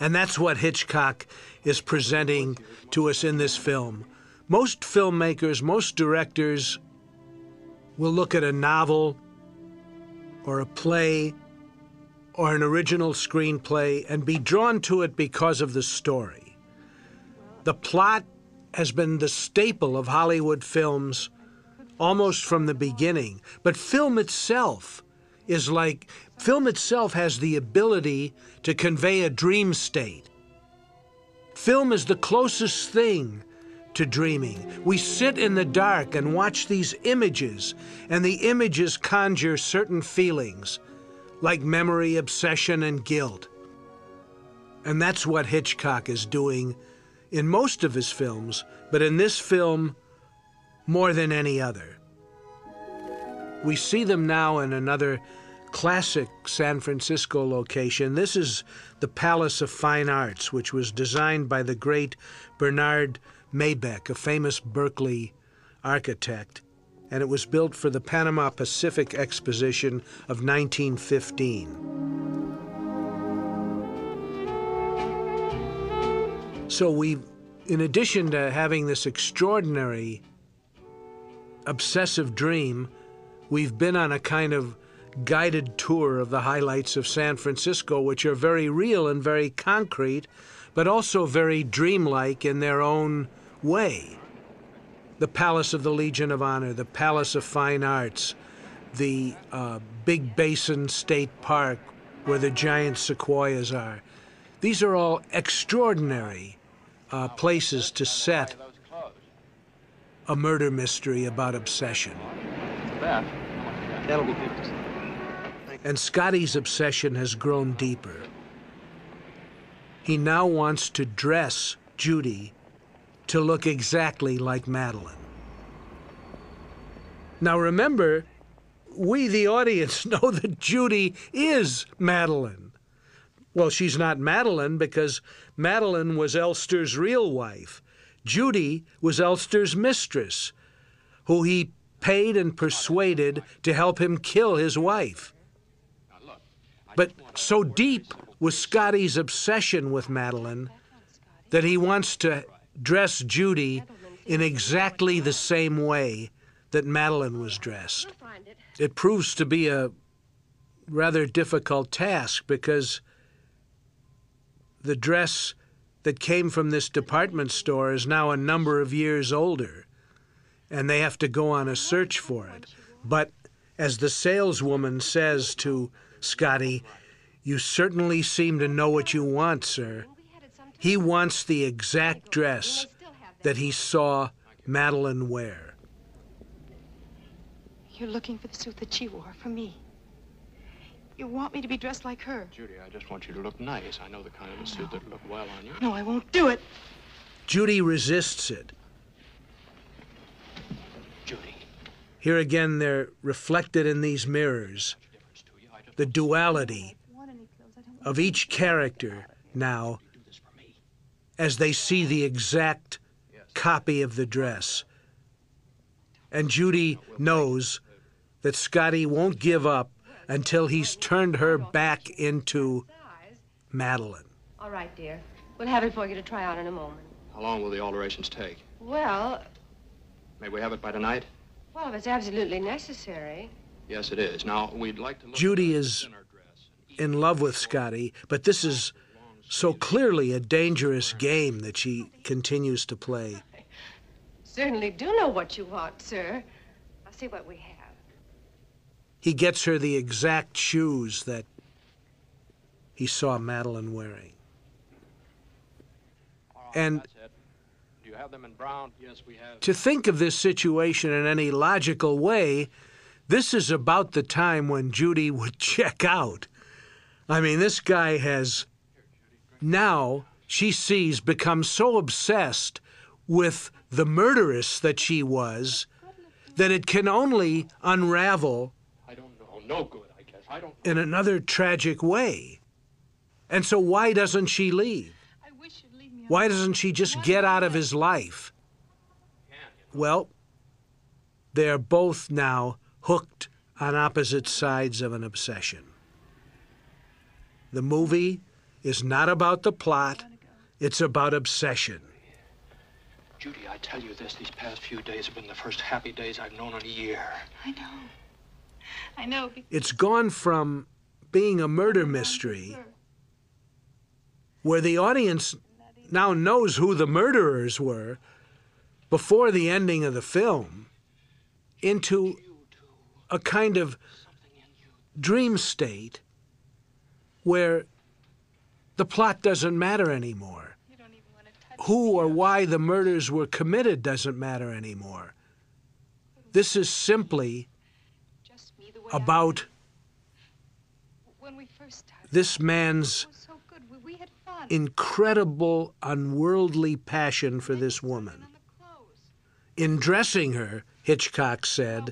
S2: And that's what Hitchcock is presenting to us in this film Most filmmakers, most directors will look at a novel or a play or an original screenplay and be drawn to it because of the story. The plot has been the staple of Hollywood films almost from the beginning, but film itself is like film itself has the ability to convey a dream state. Film is the closest thing to dreaming. We sit in the dark and watch these images, and the images conjure certain feelings, like memory, obsession, and guilt. And that's what Hitchcock is doing in most of his films, but in this film, more than any other. We see them now in another classic San Francisco location. This is the Palace of Fine Arts, which was designed by the great Bernard Maybeck, a famous Berkeley architect, and it was built for the Panama Pacific Exposition of 1915. So we, in addition to having this extraordinary obsessive dream, we've been on a kind of guided tour of the highlights of San Francisco, which are very real and very concrete, but also very dreamlike in their own way. The Palace of the Legion of Honor, the Palace of Fine Arts, the uh, Big Basin State Park, where the giant sequoias are. These are all extraordinary uh, places to set a murder mystery about obsession.
S3: That'll be 50
S2: and Scotty's obsession has grown deeper. He now wants to dress Judy to look exactly like Madeleine. Now remember, we, the audience, know that Judy is Madeleine. Well, she's not Madeleine because Madeleine was Elster's real wife. Judy was Elster's mistress, who he paid and persuaded to help him kill his wife. But so deep was Scotty's obsession with Madeleine that he wants to dress Judy in exactly the same way that Madeleine was dressed. It proves to be a rather difficult task because the dress that came from this department store is now a number of years older, and they have to go on a search for it. But as the saleswoman says to Scotty, you certainly seem to know what you want, sir. He wants the exact dress that he saw Madeleine wear.
S11: You're looking for the suit that she wore for me. You want me to be dressed like her.
S3: Judy, I just want you to look nice. I know the kind of a suit that look well on you.
S11: No, I won't do it.
S2: Judy resists it.
S3: Judy.
S2: Here again, they're reflected in these mirrors. The duality of each character now as they see the exact copy of the dress. And Judy knows that Scotty won't give up until he's turned her back into Madeleine.
S16: All right, dear. We'll have it for you to try on in a moment.
S3: How long will the alterations take?
S16: Well,
S3: May we have it by tonight?
S16: well, if it's absolutely necessary.
S3: Yes, it is. Now, we'd like to look
S2: Judy is in love with Scotty, but this is so clearly a dangerous game that she continues to play.
S16: Certainly do know what you want, sir. I'll see what we have.
S2: He gets her the exact shoes that he saw Madeleine wearing. And
S3: Do you have them in brown? Yes, we have.
S2: to think of this situation in any logical way, this is about the time when Judy would check out. I mean, this guy has now, she sees, become so obsessed with the murderess that she was that it can only unravel
S3: I don't know. No good, I guess. I don't.
S2: in another tragic way. And so, why doesn't she leave? Why doesn't she just get out of his life? Well, they are both now hooked on opposite sides of an obsession. The movie is not about the plot, it's about obsession.
S17: Judy, I tell you this, these past few days have been the first happy days I've known in a year.
S11: I know. I know.
S2: It's gone from being a murder mystery where the audience now knows who the murderers were before the ending of the film into a kind of dream state where the plot doesn't matter anymore. Who or why the murders were committed doesn't matter anymore. This is simply about this man's incredible, unworldly passion for this woman. In dressing her, Hitchcock said,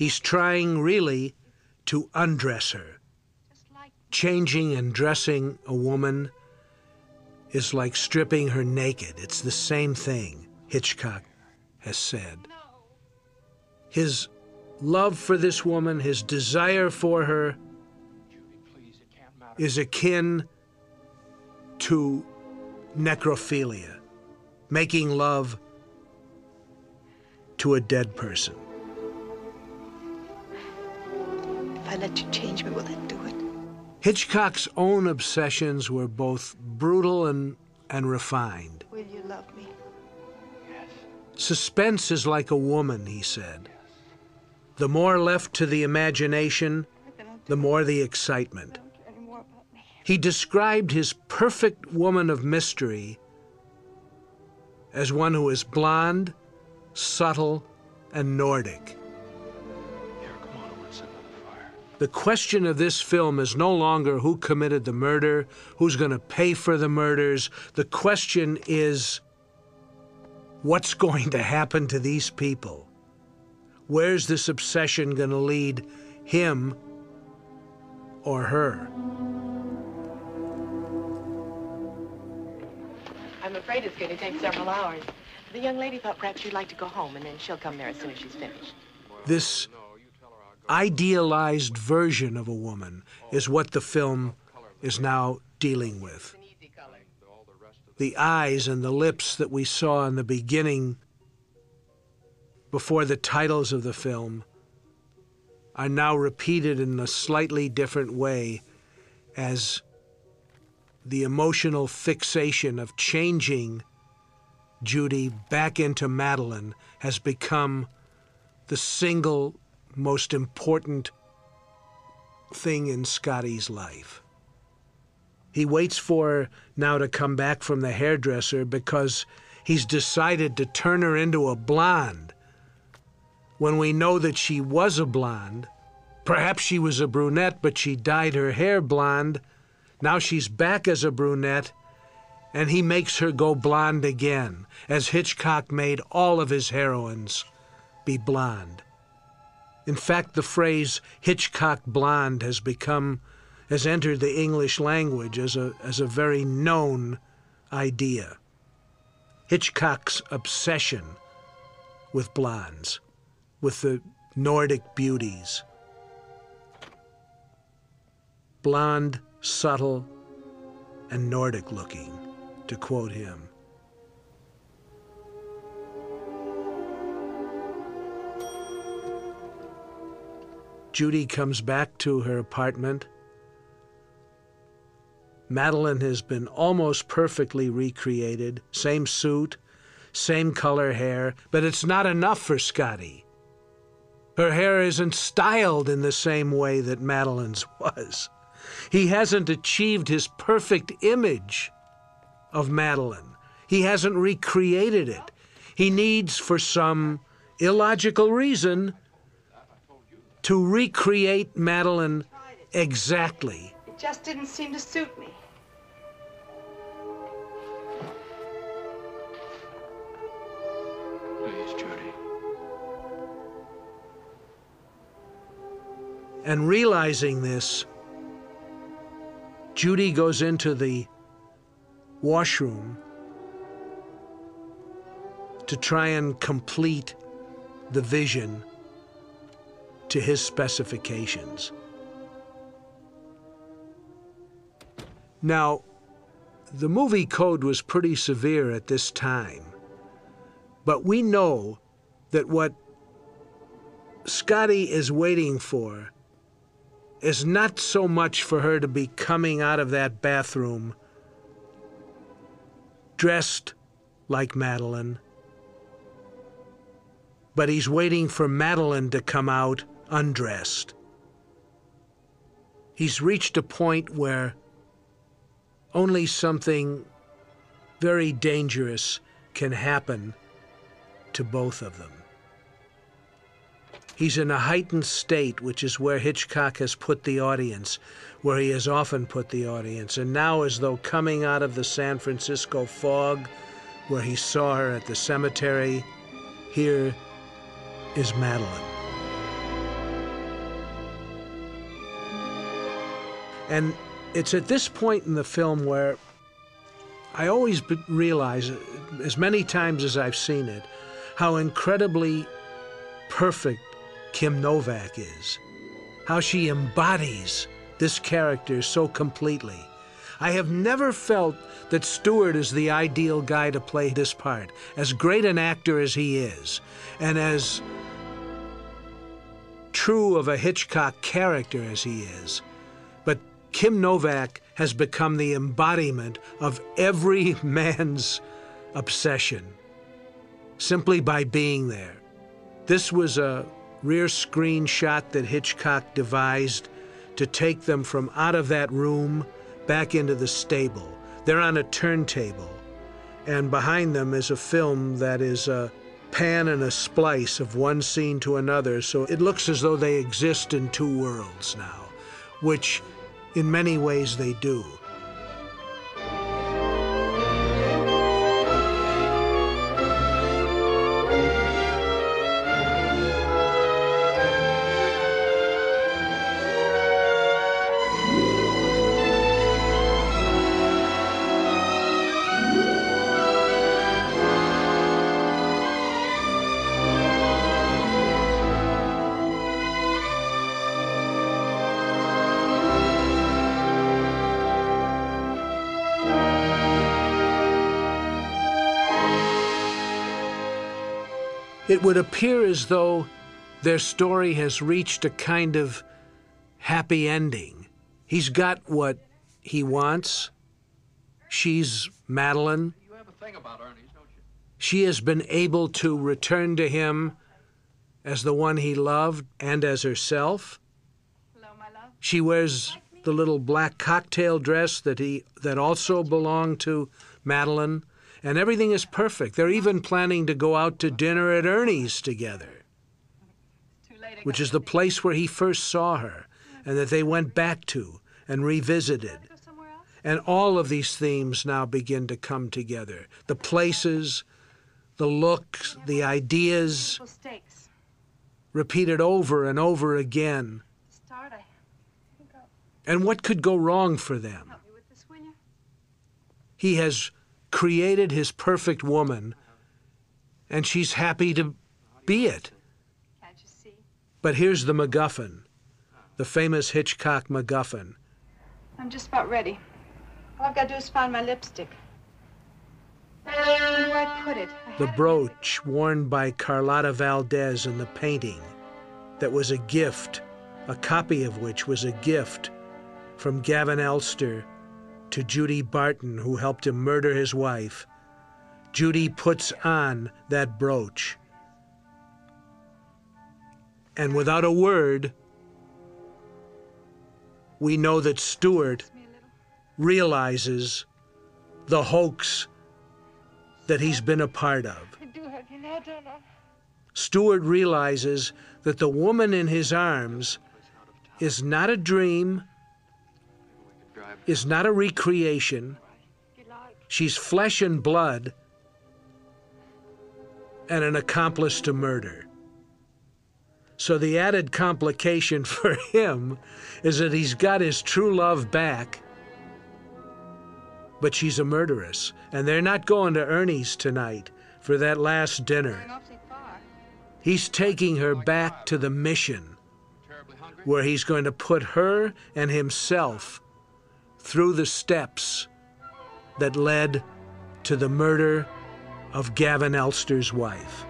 S2: he's trying really to undress her. Changing and dressing a woman is like stripping her naked. It's the same thing, Hitchcock has said. His love for this woman, his desire for her, is akin to necrophilia, making love to a dead person.
S11: I let you change me, will that do it?
S2: Hitchcock's own obsessions were both brutal and, and refined.
S11: Will you love me? Yes.
S2: Suspense is like a woman, he said. The more left to the imagination, the more the excitement. He described his perfect woman of mystery as one who is blonde, subtle, and Nordic. The question of this film is no longer who committed the murder, who's going to pay for the murders. The question is what's going to happen to these people? Where's this obsession going to lead him or her?
S18: I'm afraid it's going to take several hours. The young lady thought perhaps you'd like to go home, and then she'll come there as soon as she's finished.
S2: This idealized version of a woman is what the film is now dealing with. The eyes and the lips that we saw in the beginning before the titles of the film are now repeated in a slightly different way as the emotional fixation of changing Judy back into Madeleine has become the single most important thing in Scotty's life. He waits for her now to come back from the hairdresser because he's decided to turn her into a blonde. When we know that she was a blonde, perhaps she was a brunette, but she dyed her hair blonde. Now she's back as a brunette, and he makes her go blonde again, as Hitchcock made all of his heroines be blonde. In fact, the phrase Hitchcock blonde has become, has entered the English language as a, as a very known idea. Hitchcock's obsession with blondes, with the Nordic beauties. Blonde, subtle, and Nordic looking, to quote him. Judy comes back to her apartment. Madeleine has been almost perfectly recreated, same suit, same color hair, but it's not enough for Scotty. Her hair isn't styled in the same way that Madeleine's was. He hasn't achieved his perfect image of Madeleine. He hasn't recreated it. He needs, for some illogical reason, to recreate Madeleine exactly.
S11: It just didn't seem to suit me.
S17: Please, Judy.
S2: And realizing this, Judy goes into the washroom to try and complete the vision to his specifications. Now, the movie code was pretty severe at this time. But we know that what Scotty is waiting for is not so much for her to be coming out of that bathroom dressed like Madeleine, but he's waiting for Madeleine to come out undressed. He's reached a point where only something very dangerous can happen to both of them. He's in a heightened state, which is where Hitchcock has put the audience, where he has often put the audience. And now, as though coming out of the San Francisco fog, where he saw her at the cemetery, here is Madeleine. And it's at this point in the film where I always realize, uh, as many times as I've seen it, how incredibly perfect Kim Novak is, how she embodies this character so completely. I have never felt that Stewart is the ideal guy to play this part, as great an actor as he is, and as true of a Hitchcock character as he is. Kim Novak has become the embodiment of every man's obsession simply by being there. This was a rear screen shot that Hitchcock devised to take them from out of that room back into the stable. They're on a turntable, and behind them is a film that is a pan and a splice of one scene to another, so it looks as though they exist in two worlds now, which in many ways they do. It would appear as though their story has reached a kind of happy ending. He's got what he wants. She's Madeleine.
S10: You have a thing about Ernie's, don't you?
S2: She has been able to return to him as the one he loved and as herself.
S11: Hello, my love.
S2: She wears the little black cocktail dress that he that also belonged to Madeleine and everything is perfect. They're even planning to go out to dinner at Ernie's together, which is the place where he first saw her and that they went back to and revisited. And all of these themes now begin to come together the places, the looks, the ideas, repeated over and over again. And what could go wrong for them? He has created his perfect woman, and she's happy to be it. But here's the MacGuffin, the famous Hitchcock MacGuffin.
S11: I'm just about ready. All I've got to do is find my lipstick. Where do I put it? I
S2: the brooch worn by Carlotta Valdes in the painting that was a gift, a copy of which was a gift from Gavin Elster to Judy Barton, who helped him murder his wife. Judy puts on that brooch. And without a word, we know that Stewart realizes the hoax that he's been a part of. Stewart realizes that the woman in his arms is not a dream, is not a recreation. She's flesh and blood and an accomplice to murder. So the added complication for him is that he's got his true love back, but she's a murderess. And they're not going to Ernie's tonight for that last dinner. He's taking her back to the mission where he's going to put her and himself through the steps that led to the murder of Gavin Elster's wife.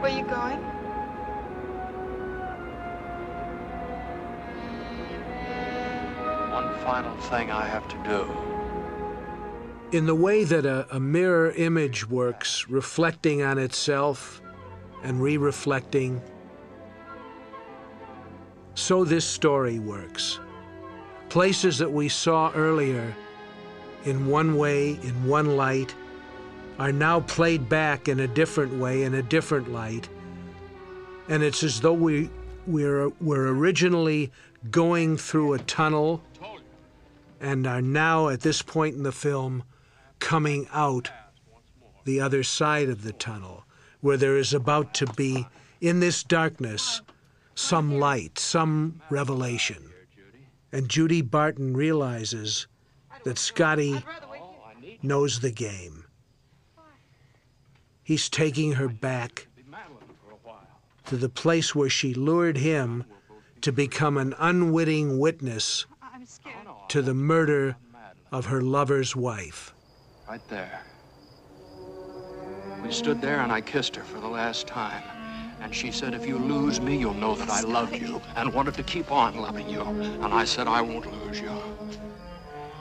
S11: Where you going?
S17: One final thing I have to do.
S2: In the way that a, a mirror image works, reflecting on itself and re reflecting, so this story works. Places that we saw earlier in one way, in one light, are now played back in a different way, in a different light. And it's as though we, we're, we're originally going through a tunnel and are now, at this point in the film, coming out the other side of the tunnel, where there is about to be, in this darkness, some light, some revelation. And Judy Barton realizes that Scotty knows the game. He's taking her back to the place where she lured him to become an unwitting witness to the murder of her lover's wife.
S17: Right there. We stood there and I kissed her for the last time. And she said, if you lose me, you'll know that I love you and wanted to keep on loving you. And I said, I won't lose you.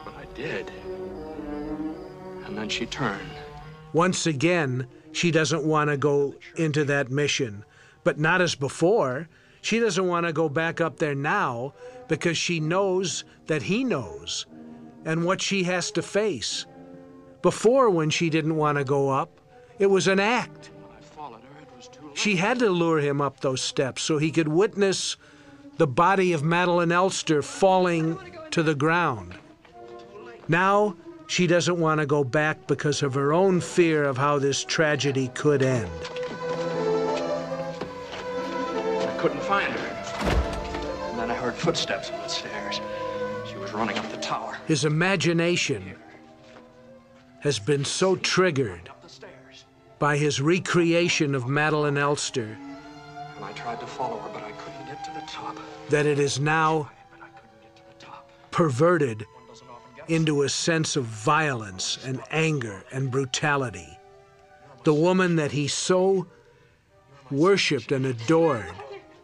S17: But I did. And then she turned.
S2: Once again, she doesn't want to go into that mission, but not as before. She doesn't want to go back up there now because she knows that he knows and what she has to face. Before, when she didn't want to go up, it was an act. She had to lure him up those steps so he could witness the body of Madeleine Elster falling to the ground. Now, she doesn't want to go back because of her own fear of how this tragedy could end.
S17: I couldn't find her. And then I heard footsteps on the stairs. She was running up the tower.
S2: His imagination has been so triggered by his recreation of Madeleine Elster
S17: And I tried to follow her, but I couldn't get to the top.
S2: that it is now perverted into a sense of violence and anger and brutality. The woman that he so worshiped and adored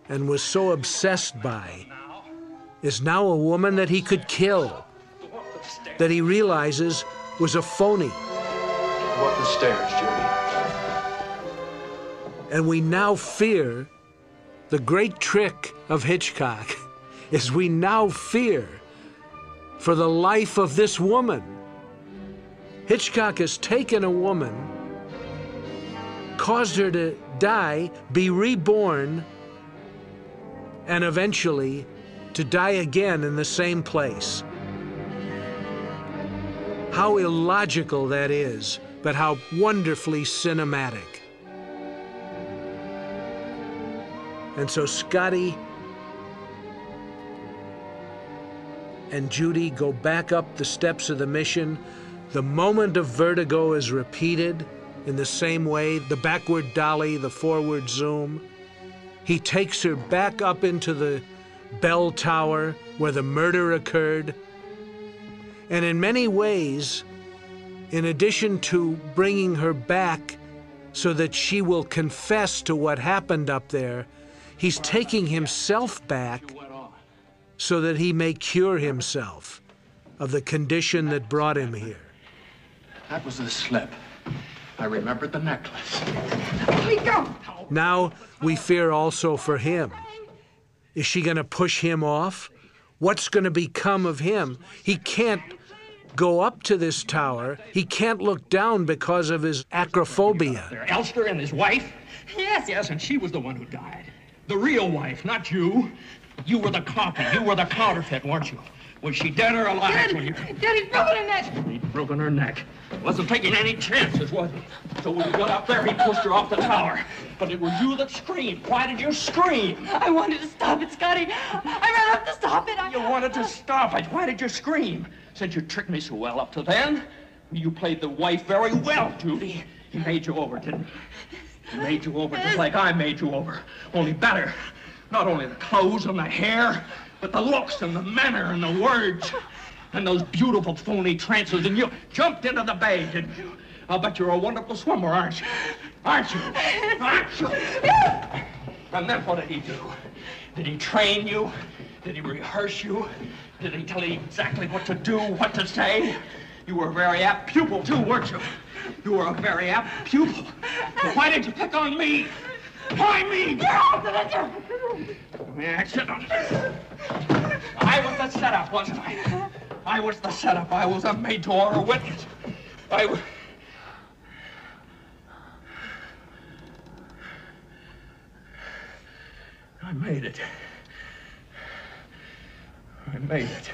S2: and was so obsessed by is now a woman that he could kill, that he realizes was a phony.
S17: Up the stairs, Judy.
S2: And we now fear the great trick of Hitchcock is we now fear for the life of this woman. Hitchcock has taken a woman, caused her to die, be reborn, and eventually to die again in the same place. How illogical that is, but how wonderfully cinematic. And so Scotty and Judy go back up the steps of the mission. The moment of vertigo is repeated in the same way the backward dolly, the forward zoom. He takes her back up into the bell tower where the murder occurred. And in many ways, in addition to bringing her back so that she will confess to what happened up there, he's taking himself back so that he may cure himself of the condition that brought him here.
S17: That was the slip. I remembered the necklace.
S8: Let me go.
S2: Now we fear also for him. Is she going to push him off? What's going to become of him? He can't go up to this tower. He can't look down because of his acrophobia.
S19: There, Elster and his wife?
S8: Yes.
S19: Yes, and she was the one who died. The real wife, not you. You were the copy. You were the counterfeit, weren't you? Was she dead or alive
S8: Dead.
S19: when you...
S8: Daddy's broken her neck.
S19: He'd broken her neck. Wasn't taking any chances, was he? So when he got up there, he pushed her off the tower. But it was you that screamed. Why did you scream?
S8: I wanted to stop it, Scotty. I ran up to stop it. I...
S19: You wanted to stop it. Why did you scream? Since you tricked me so well up to then. You played the wife very well, Judy. He made you over, didn't he?
S3: He Made you over just like I made you over, only better. Not only the clothes and the hair, but the looks and the manner and the words. And those beautiful phony trances, and you jumped into the bay, didn't you? I'll bet you're a wonderful swimmer, aren't you? Aren't you? Aren't you? And then what did he do? Did he train you? Did he rehearse you? Did he tell you exactly what to do, what to say? You were a very apt pupil, too, weren't you? You were a very apt pupil. Why did you pick on me? Why me? Get out Yeah, sit down. I was the setup, wasn't I? I was the setup. I was a made-to-order witness. I was... I made it. I made it.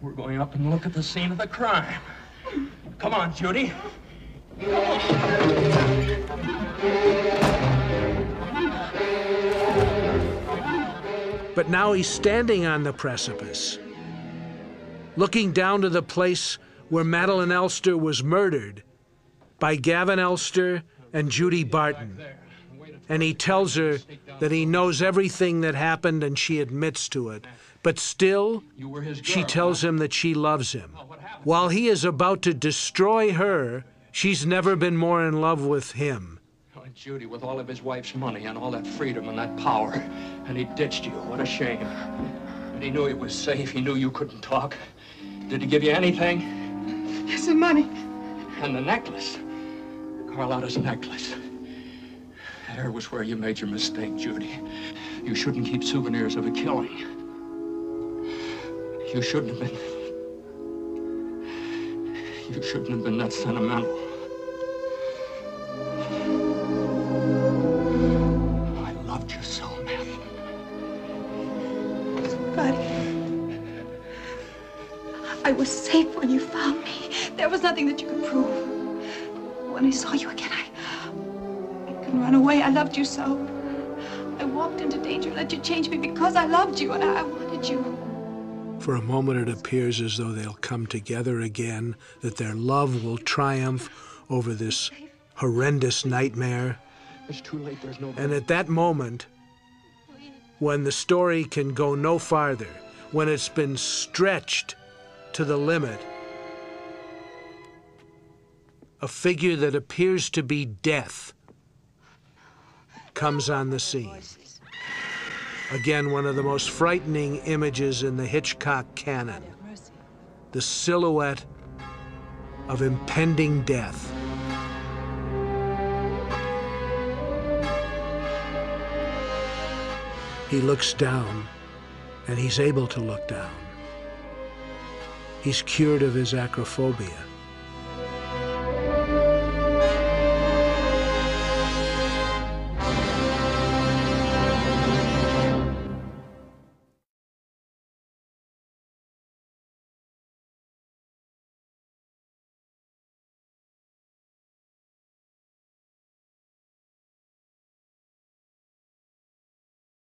S3: We're going up and look at the scene of the crime. Come on, Judy.
S2: But now he's standing on the precipice, looking down to the place where Madeleine Elster was murdered by Gavin Elster and Judy Barton. And he tells her that he knows everything that happened and she admits to it. But still, she tells him that she loves him. While he is about to destroy her, she's never been more in love with him.
S20: Oh, Judy, with all of his wife's money and all that freedom and that power, and he ditched you. What a shame. And he knew it was safe. He knew you couldn't talk. Did he give you anything?
S9: Yes, the money.
S20: And the necklace. Carlotta's necklace. There was where you made your mistake, Judy. You shouldn't keep souvenirs of a killing. You shouldn't have been. You shouldn't have been that sentimental. I loved you so.
S9: Buddy. I was safe when you found me. There was nothing that you could prove. When I saw you again, I, I couldn't run away. I loved you so. I walked into danger, let you change me because I loved you and I, I wanted you.
S2: For a moment, it appears as though they'll come together again, that their love will triumph over this horrendous nightmare.
S20: It's too late. There's no.
S2: And at that moment, when the story can go no farther, when it's been stretched to the limit, a figure that appears to be death comes on the scene. Again, one of the most frightening images in the Hitchcock canon the silhouette of impending death. He looks down, and he's able to look down. He's cured of his acrophobia.